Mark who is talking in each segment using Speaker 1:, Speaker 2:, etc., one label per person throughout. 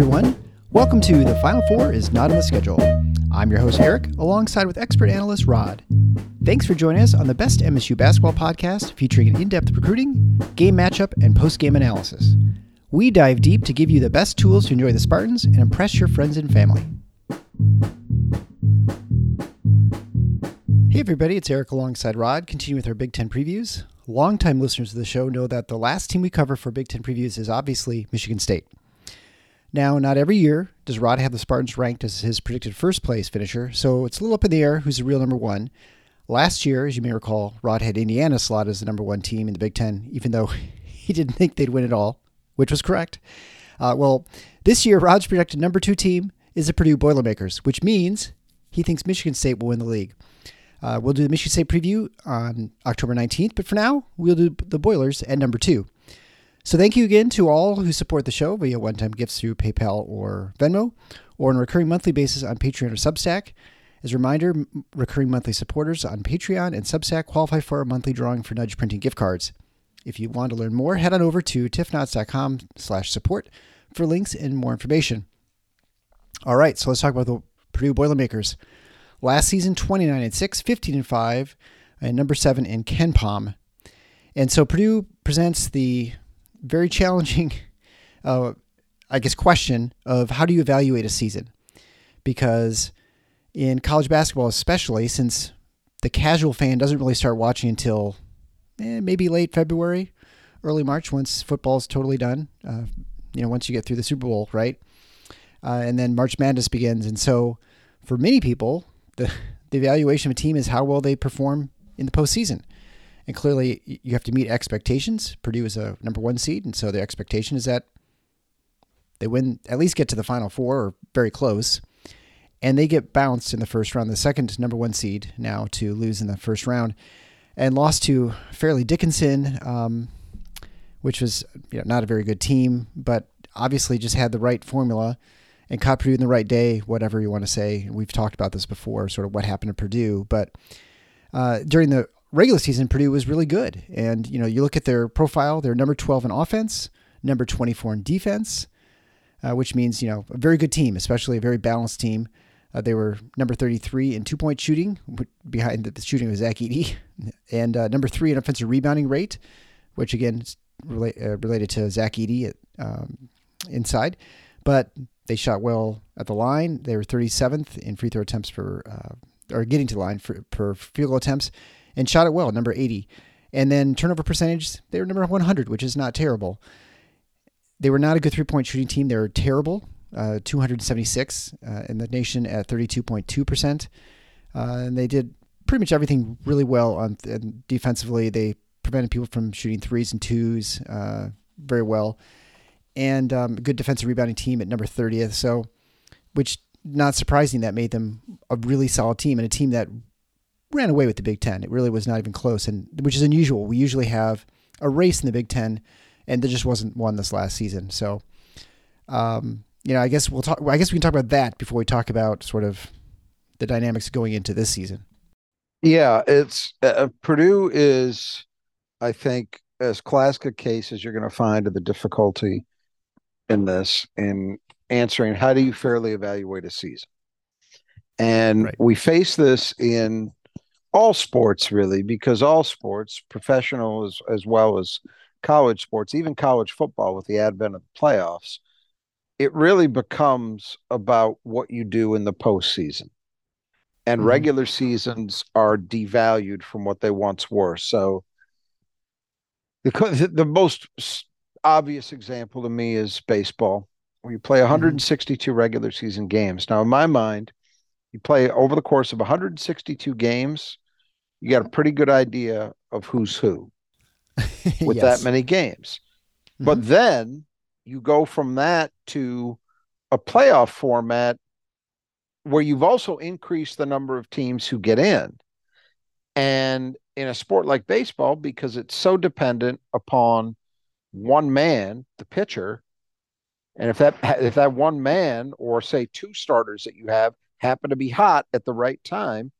Speaker 1: everyone. Welcome to The Final Four is Not on the Schedule. I'm your host, Eric, alongside with expert analyst Rod. Thanks for joining us on the best MSU basketball podcast featuring an in depth recruiting, game matchup, and post game analysis. We dive deep to give you the best tools to enjoy the Spartans and impress your friends and family. Hey, everybody, it's Eric alongside Rod, continuing with our Big Ten previews. Longtime listeners of the show know that the last team we cover for Big Ten previews is obviously Michigan State. Now, not every year does Rod have the Spartans ranked as his predicted first place finisher, so it's a little up in the air who's the real number one. Last year, as you may recall, Rod had Indiana slot as the number one team in the Big Ten, even though he didn't think they'd win it all, which was correct. Uh, well, this year, Rod's projected number two team is the Purdue Boilermakers, which means he thinks Michigan State will win the league. Uh, we'll do the Michigan State preview on October 19th, but for now, we'll do the Boilers at number two. So thank you again to all who support the show via one-time gifts through PayPal or Venmo, or on a recurring monthly basis on Patreon or Substack. As a reminder, recurring monthly supporters on Patreon and Substack qualify for a monthly drawing for Nudge Printing gift cards. If you want to learn more, head on over to tiffknots.com slash support for links and more information. All right, so let's talk about the Purdue Boilermakers. Last season, 29 and 6, 15 and 5, and number 7 in KenPom. And so Purdue presents the very challenging, uh, I guess, question of how do you evaluate a season? Because in college basketball, especially since the casual fan doesn't really start watching until eh, maybe late February, early March, once football's totally done. Uh, you know, once you get through the Super Bowl, right? Uh, and then March Madness begins. And so for many people, the, the evaluation of a team is how well they perform in the postseason. And clearly, you have to meet expectations. Purdue is a number one seed, and so the expectation is that they win, at least get to the Final Four or very close. And they get bounced in the first round, the second number one seed now to lose in the first round, and lost to Fairleigh Dickinson, um, which was you know, not a very good team, but obviously just had the right formula and caught Purdue in the right day, whatever you want to say. We've talked about this before, sort of what happened to Purdue. But uh, during the regular season, Purdue was really good. And, you know, you look at their profile, they're number 12 in offense, number 24 in defense, uh, which means, you know, a very good team, especially a very balanced team. Uh, they were number 33 in two point shooting, behind the shooting of Zach Edey, and uh, number three in offensive rebounding rate, which again is uh, related to Zach Edey at, um, inside. But they shot well at the line. They were 37th in free throw attempts per, uh, or getting to the line for, per field goal attempts and shot it well, number 80. And then turnover percentage, they were number 100, which is not terrible. They were not a good three point shooting team. They were terrible, uh, 276 uh, in the nation at 32.2%. Uh, and they did pretty much everything really well on defensively. They prevented people from shooting threes and twos uh, very well. And um, a good defensive rebounding team at number 30th. So, which not surprising that made them a really solid team and a team that ran away with the Big Ten. It really was not even close, and which is unusual. We usually have a race in the Big Ten, and there just wasn't one this last season. So, um, you know, I guess we'll talk. I guess we can talk about that before we talk about sort of the dynamics going into this season.
Speaker 2: Yeah, it's uh, Purdue is, I think, as classic a case as you're going to find of the difficulty in this in answering how do you fairly evaluate a season. And right. we face this in all sports really because all sports professional as, as well as college sports even college football with the advent of the playoffs it really becomes about what you do in the postseason and mm-hmm. regular seasons are devalued from what they once were so the, the most obvious example to me is baseball where you play 162 mm-hmm. regular season games now in my mind you play over the course of 162 games, you got a pretty good idea of who's who with yes. that many games. Mm-hmm. But then you go from that to a playoff format where you've also increased the number of teams who get in. And in a sport like baseball, because it's so dependent upon one man, the pitcher, and if that if that one man or say two starters that you have happen to be hot at the right time,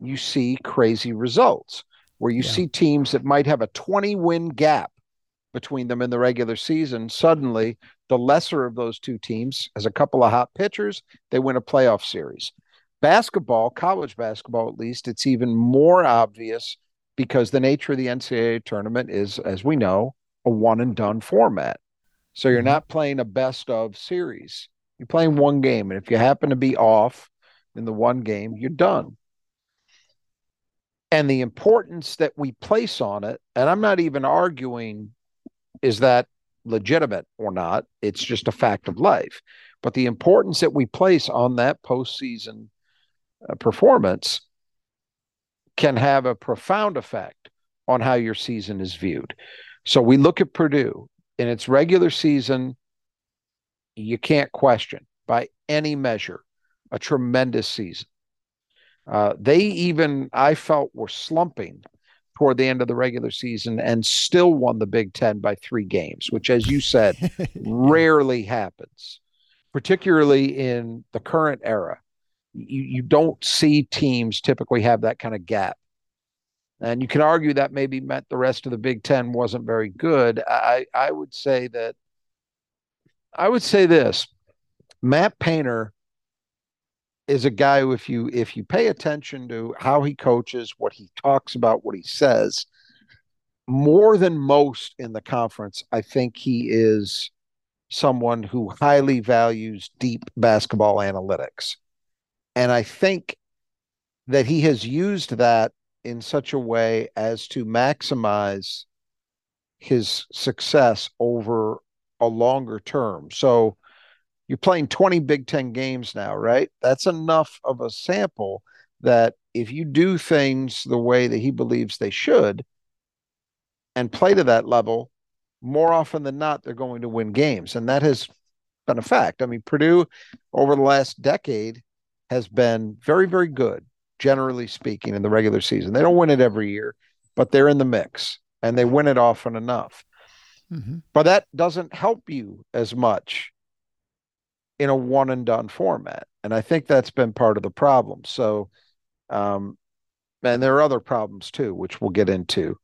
Speaker 2: you see crazy results where you yeah. see teams that might have a 20 win gap between them in the regular season. Suddenly the lesser of those two teams has a couple of hot pitchers, they win a playoff series. Basketball, college basketball at least, it's even more obvious because the nature of the NCAA tournament is, as we know, a one and done format. So you're mm-hmm. not playing a best of series. You're playing one game. And if you happen to be off in the one game, you're done. And the importance that we place on it, and I'm not even arguing is that legitimate or not, it's just a fact of life. But the importance that we place on that postseason uh, performance can have a profound effect on how your season is viewed. So we look at Purdue in its regular season, you can't question by any measure a tremendous season. Uh, they even, I felt, were slumping toward the end of the regular season and still won the Big Ten by three games, which, as you said, rarely happens, particularly in the current era. You, you don't see teams typically have that kind of gap. And you can argue that maybe meant the rest of the Big Ten wasn't very good. I, I would say that I would say this Matt Painter is a guy who if you if you pay attention to how he coaches, what he talks about, what he says, more than most in the conference, I think he is someone who highly values deep basketball analytics. And I think that he has used that in such a way as to maximize his success over a longer term. So you're playing 20 Big Ten games now, right? That's enough of a sample that if you do things the way that he believes they should and play to that level, more often than not, they're going to win games. And that has been a fact. I mean, Purdue over the last decade has been very, very good, generally speaking, in the regular season. They don't win it every year, but they're in the mix and they win it often enough. Mm-hmm. But that doesn't help you as much in a one and done format. And I think that's been part of the problem. So, um, and there are other problems too, which we'll get into.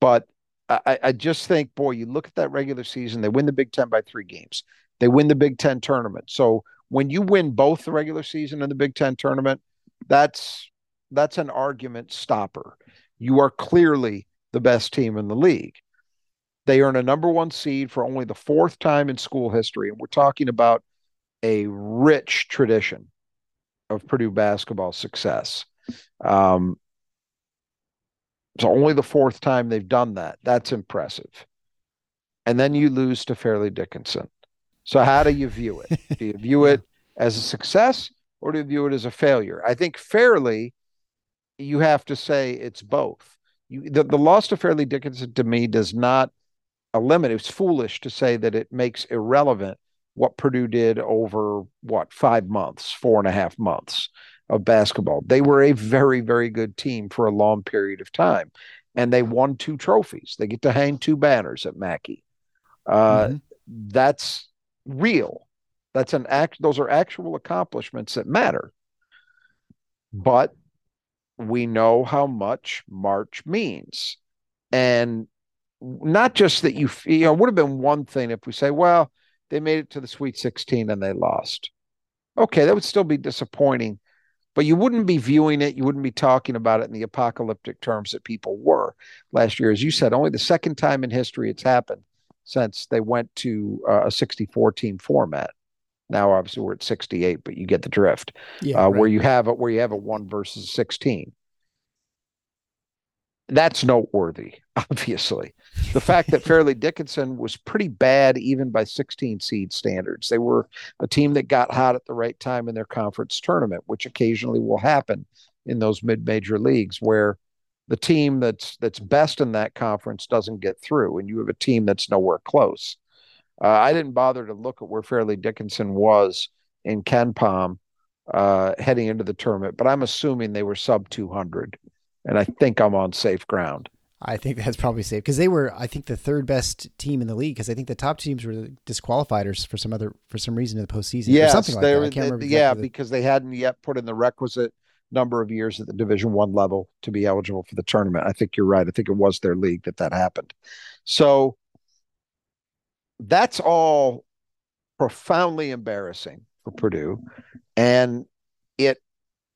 Speaker 2: But I, I just think, boy, you look at that regular season, they win the Big Ten by three games. They win the Big Ten tournament. So when you win both the regular season and the Big Ten tournament, that's that's an argument stopper. You are clearly the best team in the league. They earn a number one seed for only the fourth time in school history. And we're talking about a rich tradition of Purdue basketball success. Um, so only the fourth time they've done that. That's impressive. And then you lose to Fairleigh Dickinson. So how do you view it? Do you view it as a success or do you view it as a failure? I think fairly, you have to say it's both. You, the, the loss to Fairleigh Dickinson to me does not eliminate. It's foolish to say that it makes irrelevant what Purdue did over what five months, four and a half months of basketball. They were a very, very good team for a long period of time, and they won two trophies. They get to hang two banners at Mackey. Uh, mm-hmm. That's real. That's an act. Those are actual accomplishments that matter. But we know how much March means, and not just that you. You know, would have been one thing if we say, well they made it to the Sweet 16 and they lost. Okay, that would still be disappointing, but you wouldn't be viewing it, you wouldn't be talking about it in the apocalyptic terms that people were last year. As you said, only the second time in history it's happened since they went to uh, a 64 team format. Now, obviously, we're at 68, but you get the drift. Yeah, uh, right. Where you have it, where you have a one versus 16 that's noteworthy, obviously. The fact that Fairleigh Dickinson was pretty bad even by 16 seed standards. They were a team that got hot at the right time in their conference tournament, which occasionally will happen in those mid-major leagues where the team that's that's best in that conference doesn't get through and you have a team that's nowhere close. Uh, I didn't bother to look at where Fairleigh Dickinson was in KenPom uh, heading into the tournament, but I'm assuming they were sub 200 and I think I'm on safe ground.
Speaker 1: I think that's probably safe because they were, I think, the third best team in the league because I think the top teams were disqualified or for some other for some reason in the postseason.
Speaker 2: Yeah, something like that. I can't remember. Exactly yeah, the... because they hadn't yet put in the requisite number of years at the Division One level to be eligible for the tournament. I think you're right. I think it was their league that that happened. So that's all profoundly embarrassing for Purdue. And it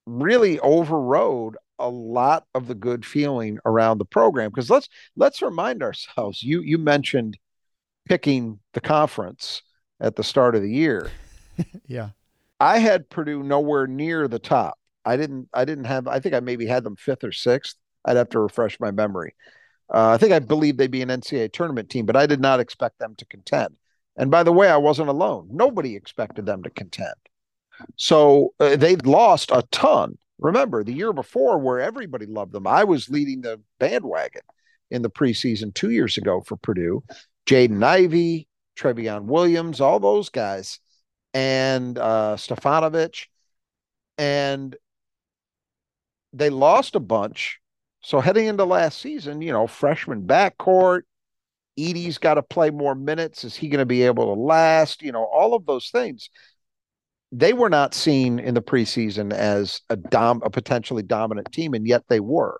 Speaker 2: really overrode a lot of the good feeling around the program. Because let's let's remind ourselves, you you mentioned picking the conference at the start of the year.
Speaker 1: yeah.
Speaker 2: I had Purdue nowhere near the top. I didn't I didn't have I think I maybe had them fifth or sixth. I'd have to refresh my memory. Uh, I think I believe they'd be an NCAA tournament team, but I did not expect them to contend. And by the way, I wasn't alone. Nobody expected them to contend. So uh, they lost a ton. Remember the year before, where everybody loved them, I was leading the bandwagon in the preseason two years ago for Purdue. Jaden Ivey, Trevion Williams, all those guys, and uh, Stefanovic. And they lost a bunch so heading into last season, you know, freshman backcourt, Edey's got to play more minutes. Is he going to be able to last? You know, all of those things. They were not seen in the preseason as a dom a potentially dominant team, and yet they were.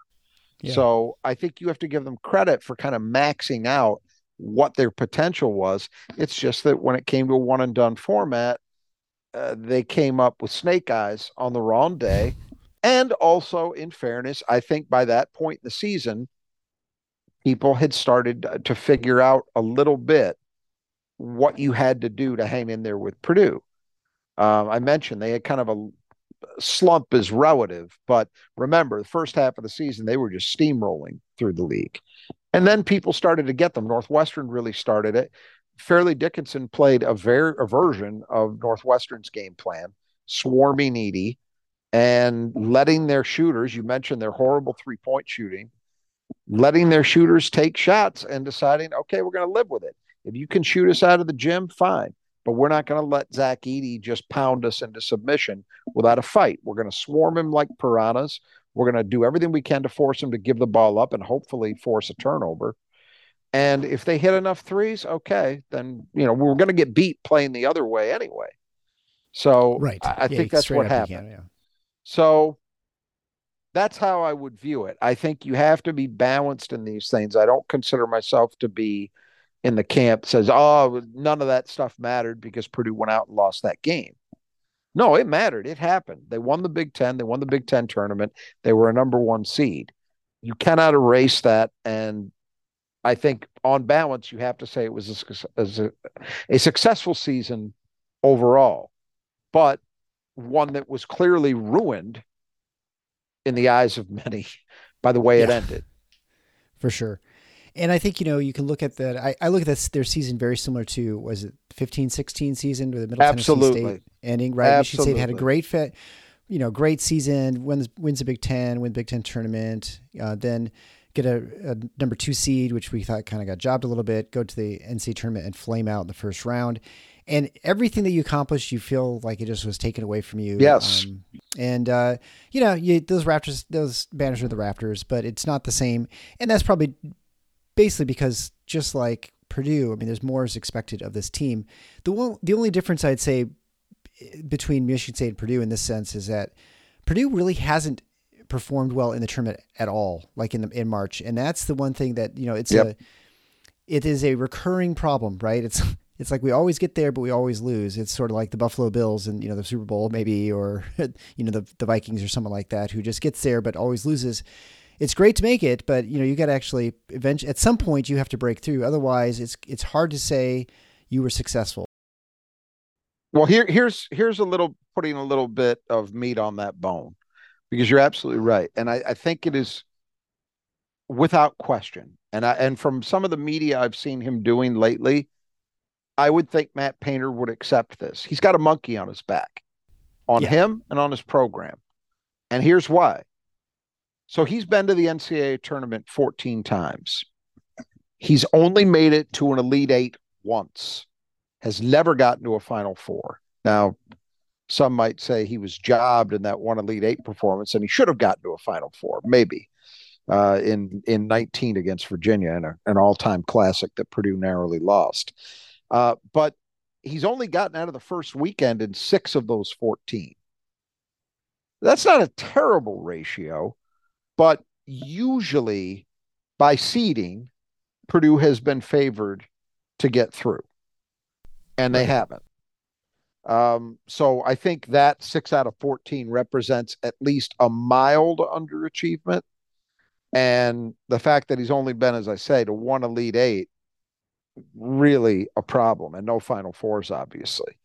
Speaker 2: Yeah. So I think you have to give them credit for kind of maxing out what their potential was. It's just that when it came to a one and done format, uh, they came up with snake eyes on the wrong day and also, in fairness, I think by that point in the season, people had started to figure out a little bit what you had to do to hang in there with Purdue. Um, I mentioned they had kind of a slump is relative, but remember, the first half of the season, they were just steamrolling through the league. And then people started to get them. Northwestern really started it. Fairleigh Dickinson played a, ver- a version of Northwestern's game plan, swarming Edey, and letting their shooters, you mentioned their horrible three point shooting, letting their shooters take shots and deciding, okay, we're going to live with it. If you can shoot us out of the gym, fine. But we're not going to let Zach Edey just pound us into submission without a fight. We're going to swarm him like piranhas. We're going to do everything we can to force him to give the ball up and hopefully force a turnover. And if they hit enough threes, okay, then you know we're going to get beat playing the other way anyway. So
Speaker 1: right.
Speaker 2: I, I yeah, think that's what happened. Can, yeah. So that's how I would view it. I think you have to be balanced in these things. I don't consider myself to be in the camp says, "Oh, none of that stuff mattered because Purdue went out and lost that game." No, it mattered. It happened. They won the Big 10, they won the Big 10 tournament. They were a number 1 seed. You cannot erase that and I think on balance you have to say it was a, a, a successful season overall. But one that was clearly ruined in the eyes of many by the way yeah, it ended.
Speaker 1: For sure. And I think, you know, you can look at that. I, I look at this, their season very similar to, was it 15, 16 season with the Middle
Speaker 2: Absolutely.
Speaker 1: Tennessee State ending, right? Absolutely. Michigan State had a great fit, you know, great season, wins, wins the Big Ten, win Big Ten tournament, uh, then get a, a, number two seed, which we thought kind of got jobbed a little bit, go to the NC tournament and flame out in the first round and everything that you accomplished, you feel like it just was taken away from you.
Speaker 2: Yes. Um,
Speaker 1: and uh, you know, you, those Raptors, those banners are the Raptors, but it's not the same. And that's probably basically because just like Purdue, I mean, there's more is expected of this team. The one, the only difference I'd say eh, between Michigan State and Purdue in this sense is that Purdue really hasn't performed well in the tournament at all, like in the in March, and that's the one thing that you know it's yep. a it is a recurring problem, right? It's it's like we always get there, but we always lose. It's sort of like the Buffalo Bills and you know the Super Bowl maybe, or you know the the Vikings or someone like that who just gets there but always loses. It's great to make it, but you know you got to actually eventually at some point you have to break through. Otherwise, it's it's hard to say you were successful.
Speaker 2: Well, here here's here's a little putting a little bit of meat on that bone because you're absolutely right, and I, I think it is without question. And I and from some of the media I've seen him doing lately I would think Matt Painter would accept this. He's got a monkey on his back, on yeah. him and on his program. And here's why. So he's been to the NCAA tournament 14 times. He's only made it to an Elite Eight once, has never gotten to a Final Four. Now, some might say he was jobbed in that one Elite Eight performance and he should have gotten to a Final Four, maybe. Uh, in in 19 against Virginia in a, an all time classic that Purdue narrowly lost. Uh, but he's only gotten out of the first weekend in six of those 14. That's not a terrible ratio, but usually by seeding, Purdue has been favored to get through, and they haven't. Um, so I think that six out of 14 represents at least a mild underachievement. And the fact that he's only been, as I say, to one Elite Eight, really a problem, and no Final Fours, obviously.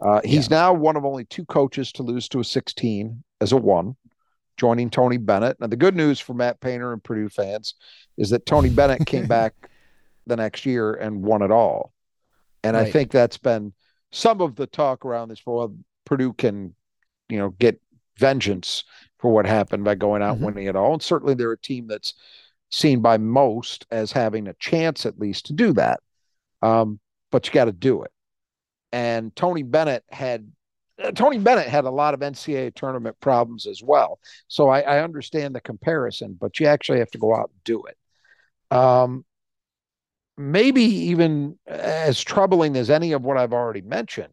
Speaker 2: Uh, he's yeah. now one of only two coaches to lose to a 16 as a one, joining Tony Bennett. Now, the good news for Matt Painter and Purdue fans is that Tony Bennett came back the next year and won it all. And right. I think that's been some of the talk around this for well, Purdue can, you know, get vengeance for what happened by going out mm-hmm. winning it all. And certainly they're a team that's seen by most as having a chance at least to do that. Um, but you got to do it. And Tony Bennett had Tony Bennett had a lot of NCAA tournament problems as well. So I, I, understand the comparison, but you actually have to go out and do it. Um, maybe even as troubling as any of what I've already mentioned.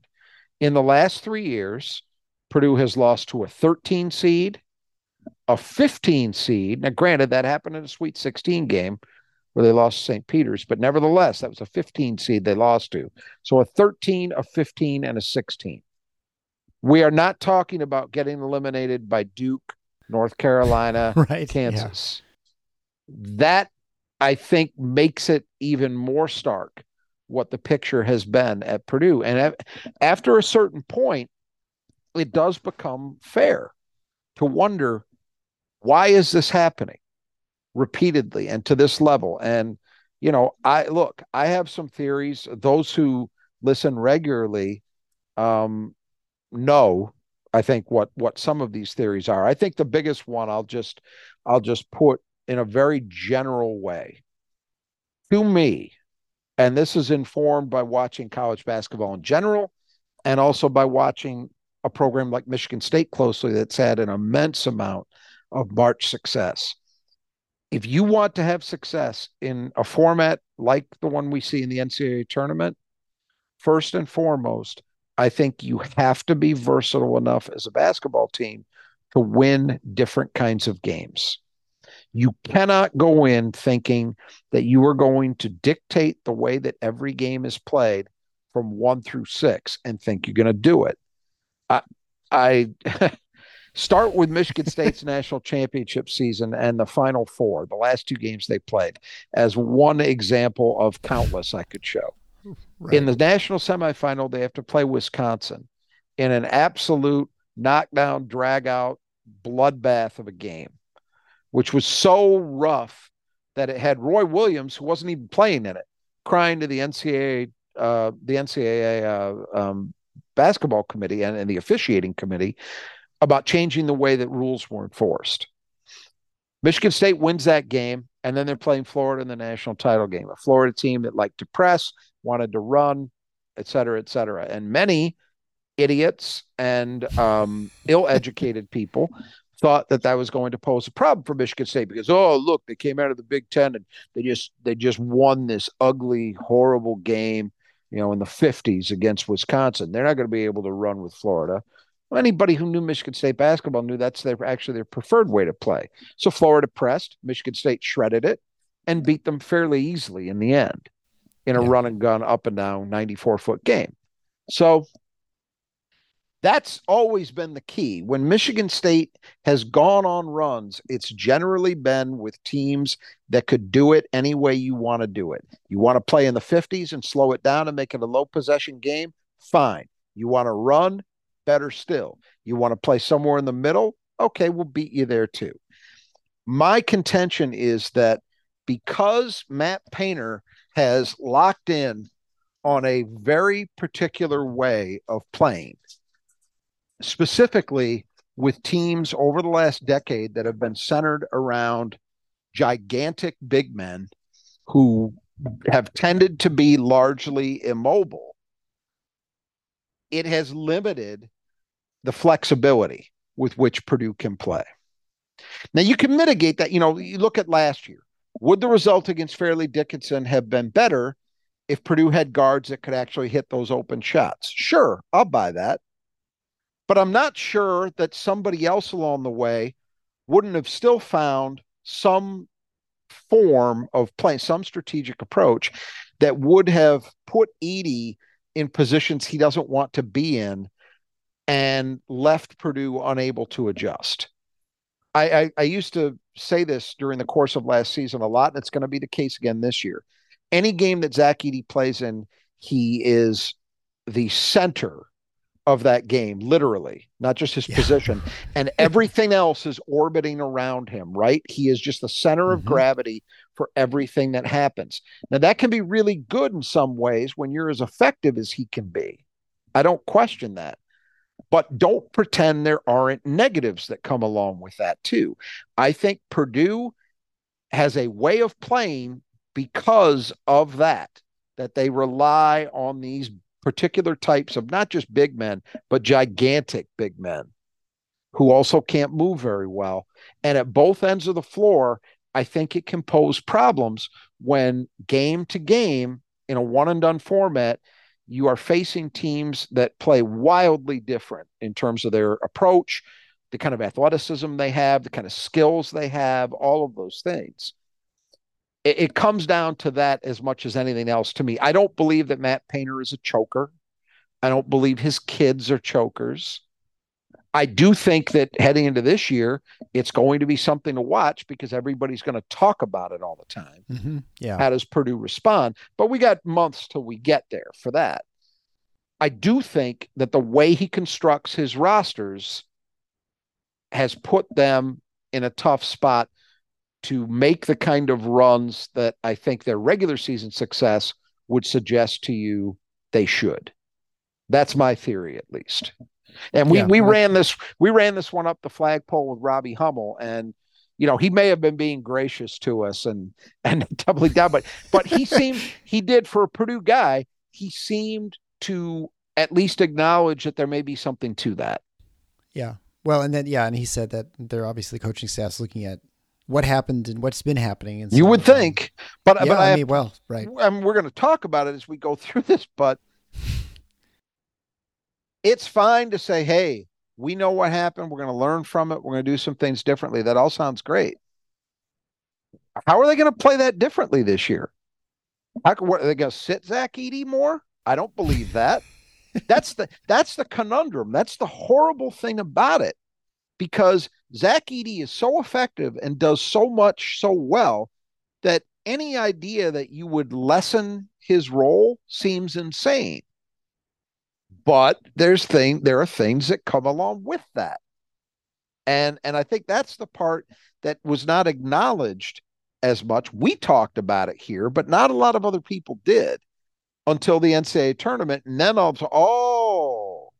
Speaker 2: In the last three years, Purdue has lost to a 13 seed, a 15 seed. Now, granted, that happened in a Sweet 16 game where they lost St. Peter's, but nevertheless, that was a 15 seed they lost to. So a 13, a 15, and a 16. We are not talking about getting eliminated by Duke, North Carolina, right, Kansas. Yeah. That I think makes it even more stark what the picture has been at Purdue. And after a certain point, it does become fair to wonder why is this happening repeatedly and to this level. And you know, I look, I have some theories. Those who listen regularly um, know, I think what what some of these theories are. I think the biggest one I'll just I'll just put in a very general way. To me, and this is informed by watching college basketball in general and also by watching a program like Michigan State closely that's had an immense amount of March success. If you want to have success in a format like the one we see in the NCAA tournament, first and foremost, I think you have to be versatile enough as a basketball team to win different kinds of games. You cannot go in thinking that you are going to dictate the way that every game is played from one through six and think you're going to do it. I, I start with Michigan State's national championship season and the final four, the last two games they played, as one example of countless I could show. Right. In the national semifinal, they have to play Wisconsin in an absolute knockdown, drag out bloodbath of a game which was so rough that it had Roy Williams, who wasn't even playing in it, crying to the NCAA, uh, the NCAA uh, um, basketball committee and, and the officiating committee about changing the way that rules were enforced. Michigan State wins that game, and then they're playing Florida in the national title game. A Florida team that liked to press, wanted to run, et cetera, et cetera. And many idiots and um, ill-educated people thought that that was going to pose a problem for Michigan State because oh look they came out of the Big Ten and they just they just won this ugly horrible game you know in the 50s against Wisconsin. They're not going to be able to run with Florida. Well, anybody who knew Michigan State basketball knew that's their actually their preferred way to play. So Florida pressed Michigan State shredded it and beat them fairly easily in the end in a yeah. run and gun up and down 94 foot game so that's always been the key. When Michigan State has gone on runs, it's generally been with teams that could do it any way you want to do it. You want to play in the 50s and slow it down and make it a low possession game? Fine. You want to run? Better still. You want to play somewhere in the middle? Okay, we'll beat you there too. My contention is that because Matt Painter has locked in on a very particular way of playing, specifically with teams over the last decade that have been centered around gigantic big men who have tended to be largely immobile, it has limited the flexibility with which Purdue can play. Now, you can mitigate that. You know, you look at last year. Would the result against Fairleigh Dickinson have been better if Purdue had guards that could actually hit those open shots? Sure, I'll buy that. But I'm not sure that somebody else along the way wouldn't have still found some form of playing, some strategic approach that would have put Edey in positions he doesn't want to be in and left Purdue unable to adjust. I, I, I used to say this during the course of last season a lot, and it's going to be the case again this year. Any game that Zach Edey plays in, he is the center of that game, literally, not just his yeah. position. And everything else is orbiting around him, right? He is just the center of mm-hmm. gravity for everything that happens. Now, that can be really good in some ways when you're as effective as he can be. I don't question that. But don't pretend there aren't negatives that come along with that, too. I think Purdue has a way of playing because of that, that they rely on these particular types of not just big men, but gigantic big men who also can't move very well. And at both ends of the floor, I think it can pose problems when game to game in a one and done format, you are facing teams that play wildly different in terms of their approach, the kind of athleticism they have, the kind of skills they have, all of those things it, it comes down to that as much as anything else to me. I don't believe that Matt Painter is a choker. I don't believe his kids are chokers. I do think that heading into this year, it's going to be something to watch because everybody's going to talk about it all the time.
Speaker 1: Mm-hmm. Yeah.
Speaker 2: How does Purdue respond? But we got months till we get there for that. I do think that the way he constructs his rosters has put them in a tough spot to make the kind of runs that I think their regular season success would suggest to you they should. That's my theory, at least. And we yeah, we ran this we ran this one up the flagpole with Robbie Hummel, and you know he may have been being gracious to us and and doubling down, but but he seemed he did for a Purdue guy. He seemed to at least acknowledge that there may be something to that.
Speaker 1: Yeah. Well, and then yeah, and he said that they're obviously coaching staffs looking at what happened and what's been happening. And
Speaker 2: you would think, but yeah, but I, I
Speaker 1: mean, well, right.
Speaker 2: I mean, we're going to talk about it as we go through this, but it's fine to say, "Hey, we know what happened. We're going to learn from it. We're going to do some things differently." That all sounds great. How are they going to play that differently this year? How, what, are they going to sit Zach Edey more? I don't believe that. that's the that's the conundrum. That's the horrible thing about it because Zach Edey is so effective and does so much so well that any idea that you would lessen his role seems insane. But there's thing there are things that come along with that. And and I think that's the part that was not acknowledged as much. We talked about it here, but not a lot of other people did until the NCAA tournament. And then all oh,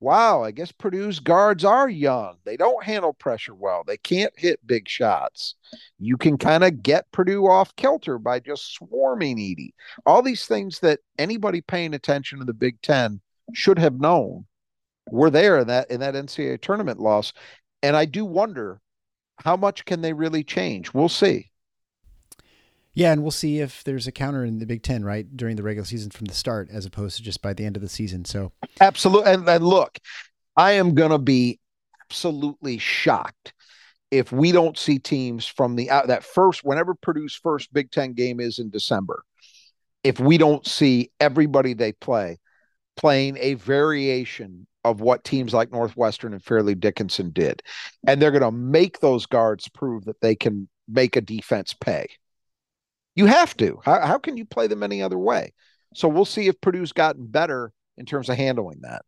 Speaker 2: wow, I guess Purdue's guards are young. They don't handle pressure well. They can't hit big shots. You can kind of get Purdue off kilter by just swarming Edey. All these things that anybody paying attention to the Big Ten should have known were there in that in that NCAA tournament loss. And I do wonder how much can they really change? We'll see.
Speaker 1: Yeah, and we'll see if there's a counter in the Big Ten, right, during the regular season from the start, as opposed to just by the end of the season. So,
Speaker 2: absolutely. And, and look, I am going to be absolutely shocked if we don't see teams from the out that first, whenever Purdue's first Big Ten game is in December, if we don't see everybody they play playing a variation of what teams like Northwestern and Fairleigh Dickinson did. And they're going to make those guards prove that they can make a defense pay. You have to. How, how can you play them any other way? So we'll see if Purdue's gotten better in terms of handling that.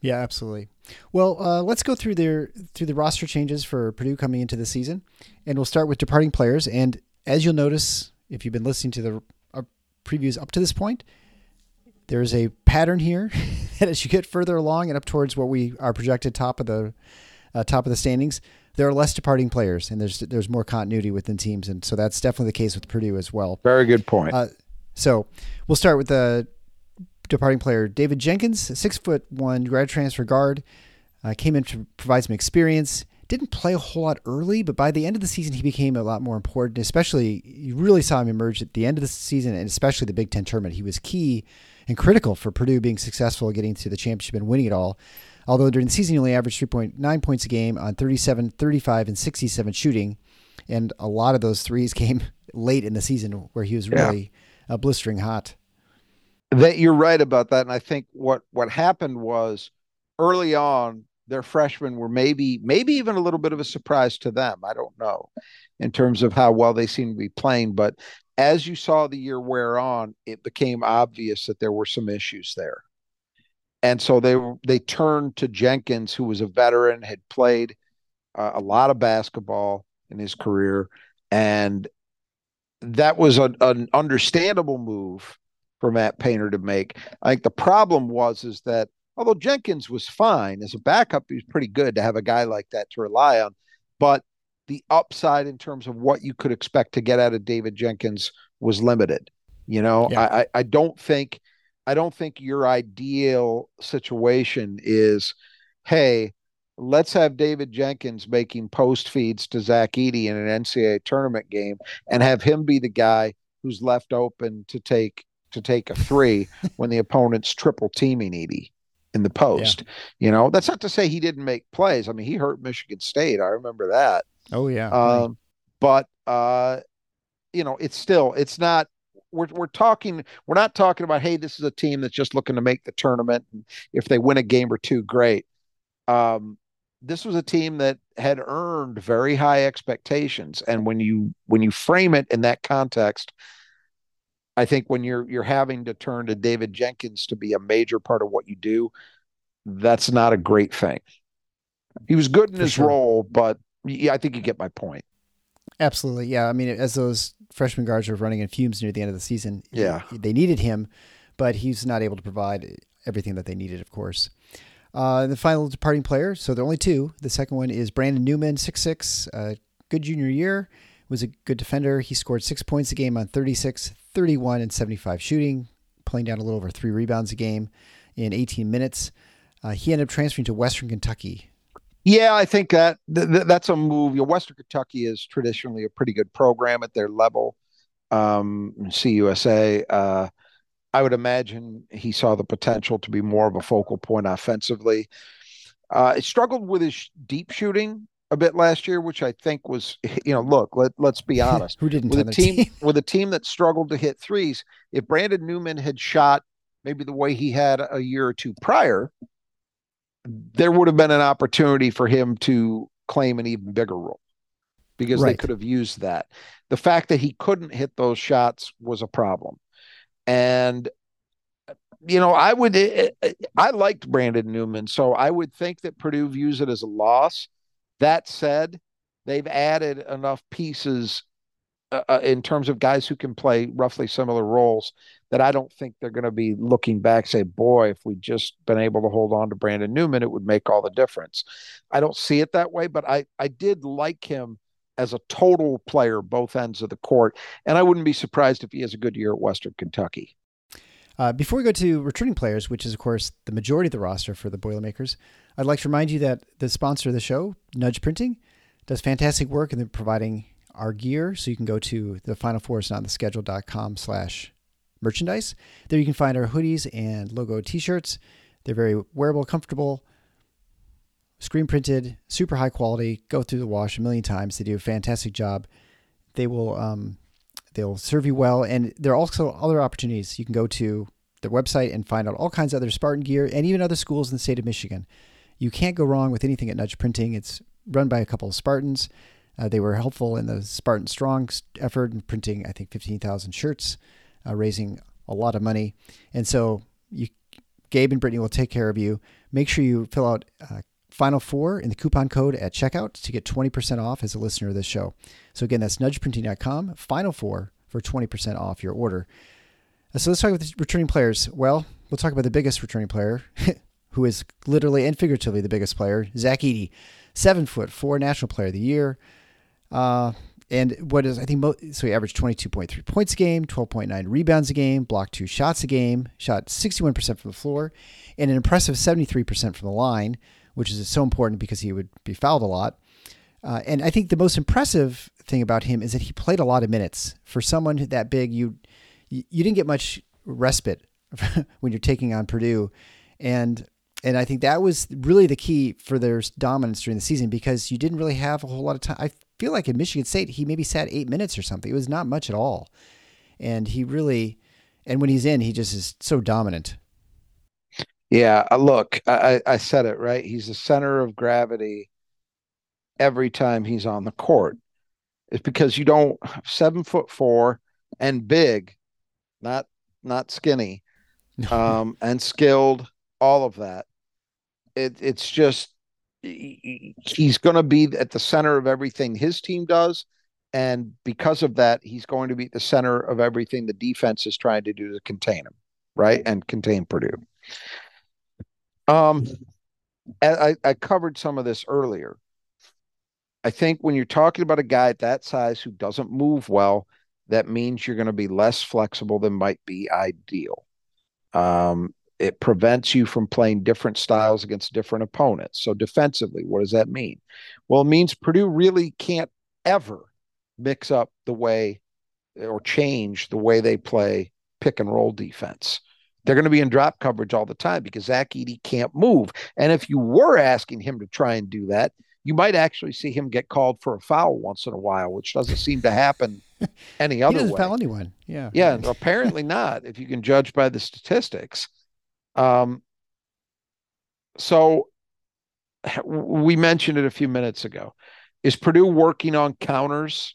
Speaker 1: Yeah, absolutely. Well, uh, let's go through their through the roster changes for Purdue coming into the season, and we'll start with departing players. And as you'll notice, if you've been listening to the uh, previews up to this point, there's a pattern here that as you get further along and up towards what we are projected top of the uh, top of the standings, there are less departing players and there's there's more continuity within teams, and so that's definitely the case with Purdue as well.
Speaker 2: Very good point. Uh,
Speaker 1: so we'll start with the departing player, David Jenkins, six foot one grad transfer guard, uh, came in to provide some experience. Didn't play a whole lot early, but by the end of the season, he became a lot more important. Especially, you really saw him emerge at the end of the season, and especially the Big Ten tournament. He was key and critical for Purdue being successful, getting to the championship and winning it all. Although during the season, he only averaged 3.9 points a game on 37, 35, and 67 shooting. And a lot of those threes came late in the season where he was really yeah. uh, blistering hot.
Speaker 2: That you're right about that, and I think what what happened was early on their freshmen were maybe maybe even a little bit of a surprise to them. I don't know in terms of how well they seem to be playing, but as you saw the year wear on, it became obvious that there were some issues there. And so they they turned to Jenkins, who was a veteran, had played uh, a lot of basketball in his career, and that was an understandable move for Matt Painter to make. I think the problem was is that although Jenkins was fine as a backup, he was pretty good to have a guy like that to rely on. But the upside in terms of what you could expect to get out of David Jenkins was limited. You know, yeah. I, I don't think I don't think your ideal situation is, hey, let's have David Jenkins making post feeds to Zach Edey in an NCAA tournament game and have him be the guy who's left open to take to take a three when the opponent's triple teaming Edey in the post. Yeah. You know, that's not to say he didn't make plays. I mean, he hurt Michigan State. I remember that.
Speaker 1: Oh yeah.
Speaker 2: Um, but uh, you know, it's still it's not. We're we're talking. We're not talking about hey, this is a team that's just looking to make the tournament. And if they win a game or two, great. Um, this was a team that had earned very high expectations, and when you when you frame it in that context, I think when you're you're having to turn to David Jenkins to be a major part of what you do, that's not a great thing. He was good in For his sure. role, but yeah, I think you get my point.
Speaker 1: Absolutely. Yeah. I mean, as those freshman guards were running in fumes near the end of the season,
Speaker 2: yeah,
Speaker 1: they needed him, but he's not able to provide everything that they needed, of course. Uh, the final departing player, so there are only two. The second one is Brandon Newman, six six, uh, good junior year, was a good defender. He scored six points a game on 36, 31, and 75 shooting, playing down a little over three rebounds a game in 18 minutes. Uh, he ended up transferring to Western Kentucky
Speaker 2: yeah, I think that th- th- that's a move. You know, Western Kentucky is traditionally a pretty good program at their level. Um, CUSA. Uh, I would imagine he saw the potential to be more of a focal point offensively. Uh, he struggled with his deep shooting a bit last year, which I think was, you know, look, let, let's be honest.
Speaker 1: Who didn't
Speaker 2: with
Speaker 1: a
Speaker 2: team,
Speaker 1: team
Speaker 2: with a team that struggled to hit threes? If Brandon Newman had shot maybe the way he had a year or two prior, there would have been an opportunity for him to claim an even bigger role because right. they could have used that. The fact that he couldn't hit those shots was a problem. And you know, I would eh, eh, I liked Brandon Newman, so I would think that Purdue views it as a loss. That said, they've added enough pieces uh, uh, in terms of guys who can play roughly similar roles that I don't think they're going to be looking back say, boy, if we just been able to hold on to Brandon Newman, it would make all the difference. I don't see it that way, but I I did like him as a total player, both ends of the court, and I wouldn't be surprised if he has a good year at Western Kentucky.
Speaker 1: Uh, before we go to returning players, which is of course the majority of the roster for the Boilermakers, I'd like to remind you that the sponsor of the show, Nudge Printing, does fantastic work in providing our gear. So you can go to the Final Four is not the schedule.com slash merchandise. There you can find our hoodies and logo t-shirts. They're very wearable, comfortable, screen printed, super high quality, go through the wash a million times. They do a fantastic job. They will um, they'll serve you well. And there are also other opportunities. You can go to their website and find out all kinds of other Spartan gear and even other schools in the state of Michigan. You can't go wrong with anything at Nudge Printing. It's run by a couple of Spartans. Uh, they were helpful in the Spartan Strong effort in printing, I think, 15,000 shirts, uh, raising a lot of money. And so you, Gabe and Brittany will take care of you. Make sure you fill out uh, Final Four in the coupon code at checkout to get 20% off as a listener of this show. So again, that's nudgeprinting.com, Final Four for 20% off your order. Uh, so let's talk about the returning players. Well, we'll talk about the biggest returning player, who is literally and figuratively the biggest player, Zach Edey, seven foot four National Player of the Year. Uh, and what is I think mo- so he averaged 22.3 points a game, 12.9 rebounds a game, blocked two shots a game, shot 61% from the floor, and an impressive 73% from the line, which is so important because he would be fouled a lot. Uh, and I think the most impressive thing about him is that he played a lot of minutes. For someone that big, you you didn't get much respite when you're taking on Purdue, and and I think that was really the key for their dominance during the season because you didn't really have a whole lot of time. I feel like in Michigan State, he maybe sat eight minutes or something. It was not much at all. And he really, and when he's in, he just is so dominant.
Speaker 2: Yeah, uh, look, I, I said it right. He's the center of gravity every time he's on the court. It's because you don't seven foot four and big, not not skinny, um, and skilled, all of that. It, it's just he's going to be at the center of everything his team does, and because of that, he's going to be at the center of everything the defense is trying to do to contain him, right, and contain Purdue. Um, I, I covered some of this earlier. I think when you're talking about a guy at that size who doesn't move well, that means you're going to be less flexible than might be ideal. Um, it prevents you from playing different styles against different opponents. So defensively, what does that mean? Well, it means Purdue really can't ever mix up the way or change the way they play pick and roll defense. They're going to be in drop coverage all the time because Zach Edey can't move. And if you were asking him to try and do that, you might actually see him get called for a foul once in a while, which doesn't seem to happen any other
Speaker 1: he doesn't
Speaker 2: way.
Speaker 1: foul anyone. Yeah.
Speaker 2: Yeah. apparently not, if you can judge by the statistics. Um, so we mentioned it a few minutes ago. Is Purdue working on counters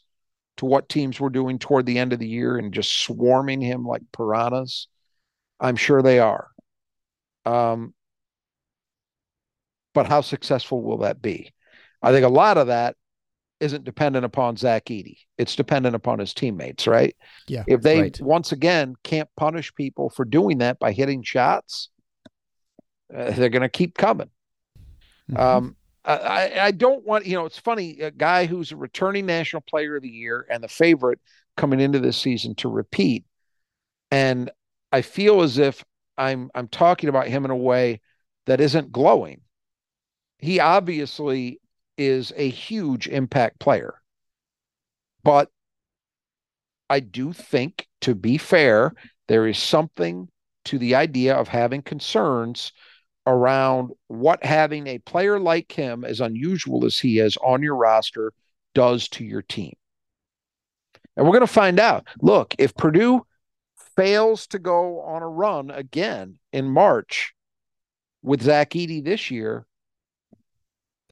Speaker 2: to what teams were doing toward the end of the year and just swarming him like piranhas? I'm sure they are. Um, but how successful will that be? I think a lot of that isn't dependent upon Zach Edey. It's dependent upon his teammates, right?
Speaker 1: Yeah.
Speaker 2: If they
Speaker 1: right.
Speaker 2: once again can't punish people for doing that by hitting shots, uh, they're going to keep coming. Mm-hmm. Um, I, I don't want, you know, it's funny, a guy who's a returning national player of the year and the favorite coming into this season to repeat. And I feel as if I'm I'm talking about him in a way that isn't glowing. He obviously is a huge impact player. But I do think, to be fair, there is something to the idea of having concerns around what having a player like him, as unusual as he is, on your roster does to your team. And we're going to find out. Look, if Purdue fails to go on a run again in March with Zach Edey this year,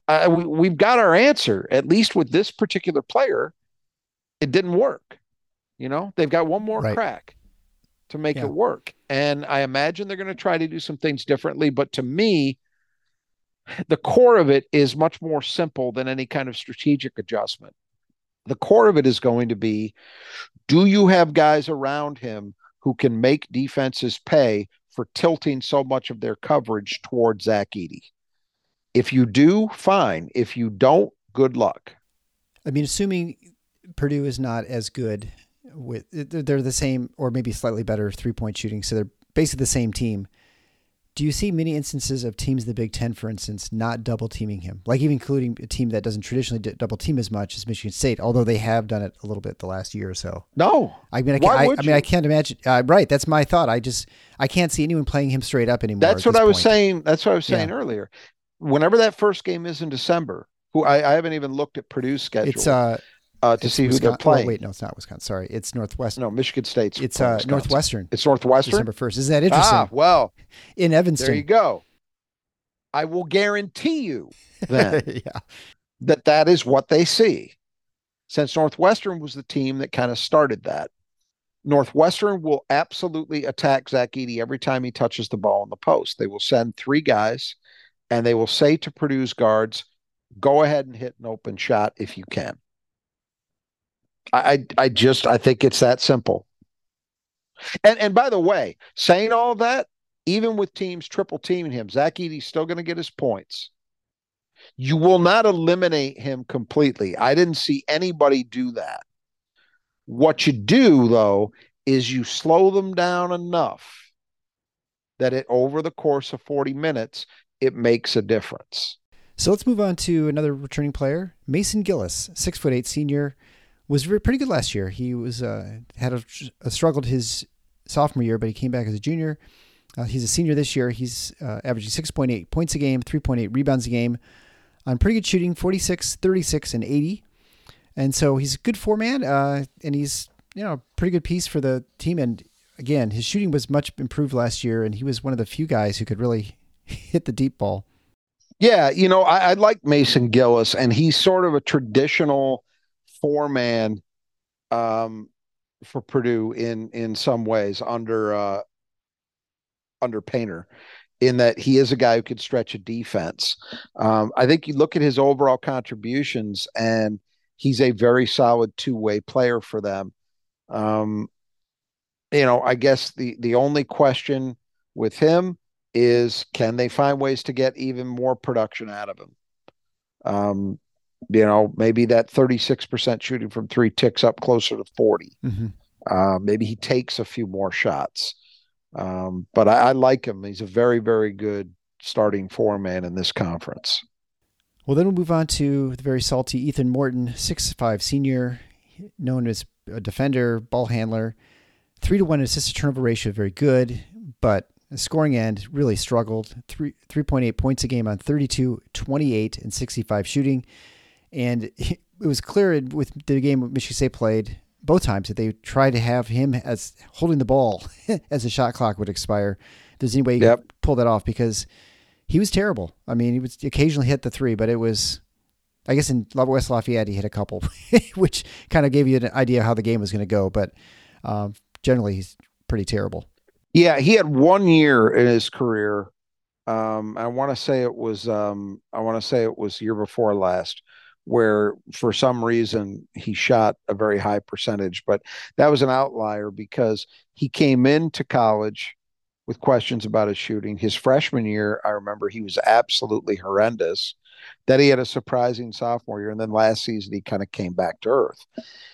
Speaker 2: uh, we, we've got our answer. At least with this particular player, it didn't work. You know, they've got one more right. crack to make yeah. it work. And I imagine they're going to try to do some things differently. But to me, the core of it is much more simple than any kind of strategic adjustment. The core of it is going to be do you have guys around him who can make defenses pay for tilting so much of their coverage towards Zach Edey. If you do, fine. If you don't, good luck.
Speaker 1: I mean, assuming Purdue is not as good with, they're the same or maybe slightly better three point shooting. So they're basically the same team. Do you see many instances of teams in the Big Ten, for instance, not double teaming him? Like even including a team that doesn't traditionally double team as much as Michigan State, although they have done it a little bit the last year or so.
Speaker 2: No,
Speaker 1: I mean, I, Why I, would I mean, I can't imagine. Uh, right, that's my thought. I just I can't see anyone playing him straight up anymore.
Speaker 2: That's what I
Speaker 1: point.
Speaker 2: was saying. That's what I was saying yeah. earlier. Whenever that first game is in December, who I, I haven't even looked at Purdue's schedule.
Speaker 1: It's uh
Speaker 2: uh, to see Wisconsin. who they're playing.
Speaker 1: Oh, wait, no, it's not Wisconsin. Sorry, it's Northwestern.
Speaker 2: No, Michigan State's.
Speaker 1: It's uh, Northwestern.
Speaker 2: It's Northwestern.
Speaker 1: December first. Isn't that interesting?
Speaker 2: Ah, well,
Speaker 1: in Evanston.
Speaker 2: There you go. I will guarantee you then
Speaker 1: yeah.
Speaker 2: that that is what they see. Since Northwestern was the team that kind of started that, Northwestern will absolutely attack Zach Edey every time he touches the ball in the post. They will send three guys, and they will say to Purdue's guards, "Go ahead and hit an open shot if you can." I, I just I think it's that simple. And and by the way, saying all that, even with teams triple teaming him, Zach Edey's still going to get his points. You will not eliminate him completely. I didn't see anybody do that. What you do though is you slow them down enough that it over the course of 40 minutes it makes a difference.
Speaker 1: So let's move on to another returning player, Mason Gillis, six foot eight senior was pretty good last year. He was uh, had a, a struggled his sophomore year, but he came back as a junior. Uh, he's a senior this year. He's uh, averaging 6.8 points a game, 3.8 rebounds a game, on pretty good shooting, 46, 36, and 80. And so he's a good four man, uh, and he's you know a pretty good piece for the team. And again, his shooting was much improved last year, and he was one of the few guys who could really hit the deep ball.
Speaker 2: Yeah, you know, I, I like Mason Gillis, and he's sort of a traditional four man um, for Purdue in in some ways under uh, under Painter, in that he is a guy who could stretch a defense. Um, I think you look at his overall contributions, and he's a very solid two way player for them. Um, you know, I guess the the only question with him is can they find ways to get even more production out of him? Um, you know, maybe that 36% shooting from three ticks up closer to 40. Mm-hmm. Uh, maybe he takes a few more shots. Um, but I, I, like him. He's a very, very good starting four man in this conference.
Speaker 1: Well, then we'll move on to the very salty Ethan Morton, six-five senior, known as a defender, ball handler, three to one assist to turnover ratio, very good, but scoring end really struggled. Three, 3.8 points a game on 32, 28, and 65 shooting. And it was clear with the game Michigan State played both times that they tried to have him as holding the ball as the shot clock would expire. If there's any way you yep. pull that off because he was terrible. I mean, he would occasionally hit the three, but it was, I guess in West Lafayette, he hit a couple, which kind of gave you an idea how the game was going to go. But um, generally, he's pretty terrible.
Speaker 2: Yeah, he had one year in his career. Um, I want to say it was um, I want to say it was year before last, where for some reason he shot a very high percentage, but that was an outlier because he came into college with questions about his shooting. His freshman year, I remember he was absolutely horrendous. That he had a surprising sophomore year, and then last season he kind of came back to earth.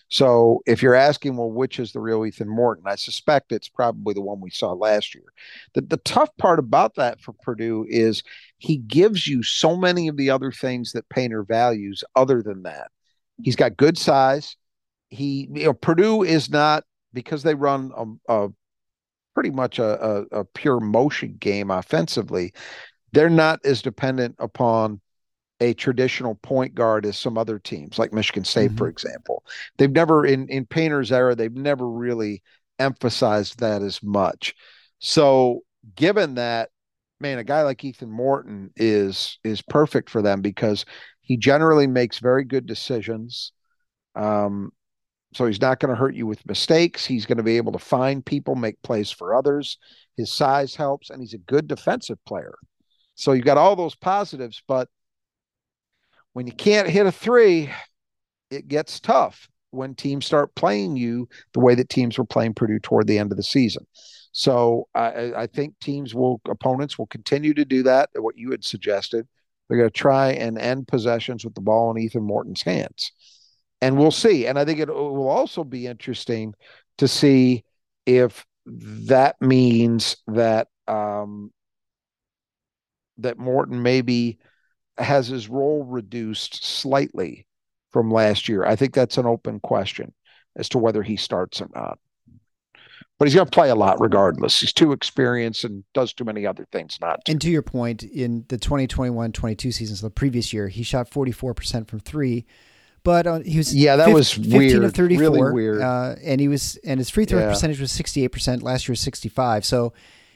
Speaker 2: So if you're asking, well, which is the real Ethan Morton? I suspect it's probably the one we saw last year. The, the tough part about that for Purdue is he gives you so many of the other things that Painter values other than that. He's got good size. He, you know, Purdue is not because they run a, a pretty much a, a, a pure motion game offensively. They're not as dependent upon a traditional point guard as some other teams, like Michigan State, mm-hmm. for example. They've never in in Painter's era, they've never really emphasized that as much. So, given that, man, a guy like Ethan Morton is is perfect for them because he generally makes very good decisions. Um, so he's not going to hurt you with mistakes. He's going to be able to find people, make plays for others. His size helps, and he's a good defensive player. So you've got all those positives, but when you can't hit a three, it gets tough when teams start playing you the way that teams were playing Purdue toward the end of the season. So I, I think teams will, opponents will continue to do that, what you had suggested. They're going to try and end possessions with the ball in Ethan Morton's hands. And we'll see. And I think it will also be interesting to see if that means that um, that Morton maybe – has his role reduced slightly from last year? I think that's an open question as to whether he starts or not. But he's going to play a lot regardless. He's too experienced and does too many other things not
Speaker 1: to. And to your point, in the 2021 22 seasons, the previous year, he shot 44% from three. But uh, he was
Speaker 2: yeah, that
Speaker 1: 15,
Speaker 2: was 15 weird,
Speaker 1: of 34,
Speaker 2: really weird.
Speaker 1: Uh, and he was and his free throw yeah. percentage was 68 percent. Last year was 65. So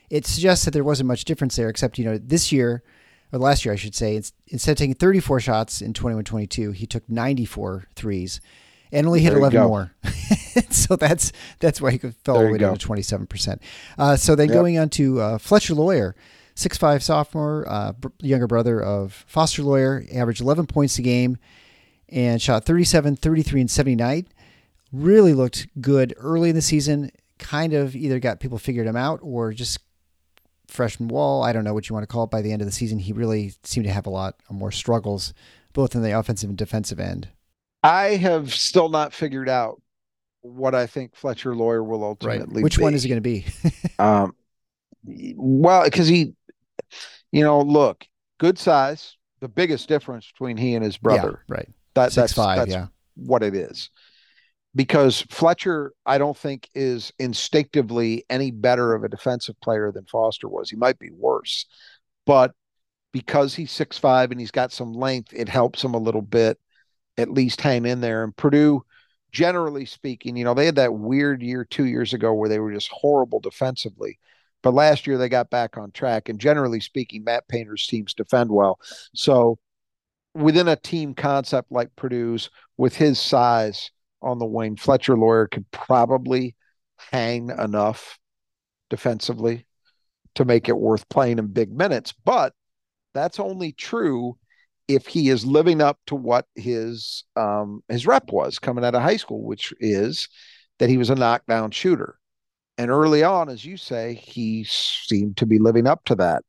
Speaker 1: it suggests that there wasn't much difference there, except you know this year or last year, I should say, instead of taking 34 shots in 21 22, he took 94 threes and only hit 11 more. so that's that's why he fell all the way down to 27%. Uh, so then yep. going on to uh, Fletcher Loyer, six-five sophomore, uh, younger brother of Foster Loyer, averaged 11 points a game and shot 37, 33, and 79. Really looked good early in the season. Kind of either got people figured him out or just freshman wall. I don't know what you want to call it. By the end of the season, he really seemed to have a lot more struggles, both in the offensive and defensive end.
Speaker 2: I have still not figured out what I think Fletcher Loyer will ultimately.
Speaker 1: Right. Which
Speaker 2: be.
Speaker 1: one is he going to be?
Speaker 2: um, well, because he, you know, look, good size. The biggest difference between he and his brother.
Speaker 1: Yeah, right.
Speaker 2: That, Six, that's five, that's yeah. what it is because Fletcher, I don't think, is instinctively any better of a defensive player than Foster was. He might be worse, but because he's six five and he's got some length, it helps him a little bit, at least hang in there. And Purdue, generally speaking, you know, they had that weird year two years ago where they were just horrible defensively. But last year they got back on track. And generally speaking, Matt Painter's teams defend well. So within a team concept like Purdue's, with his size on the wing, Fletcher Loyer could probably hang enough defensively to make it worth playing in big minutes. But that's only true if he is living up to what his um, his rep was coming out of high school, which is that he was a knockdown shooter. And early on, as you say, he seemed to be living up to that.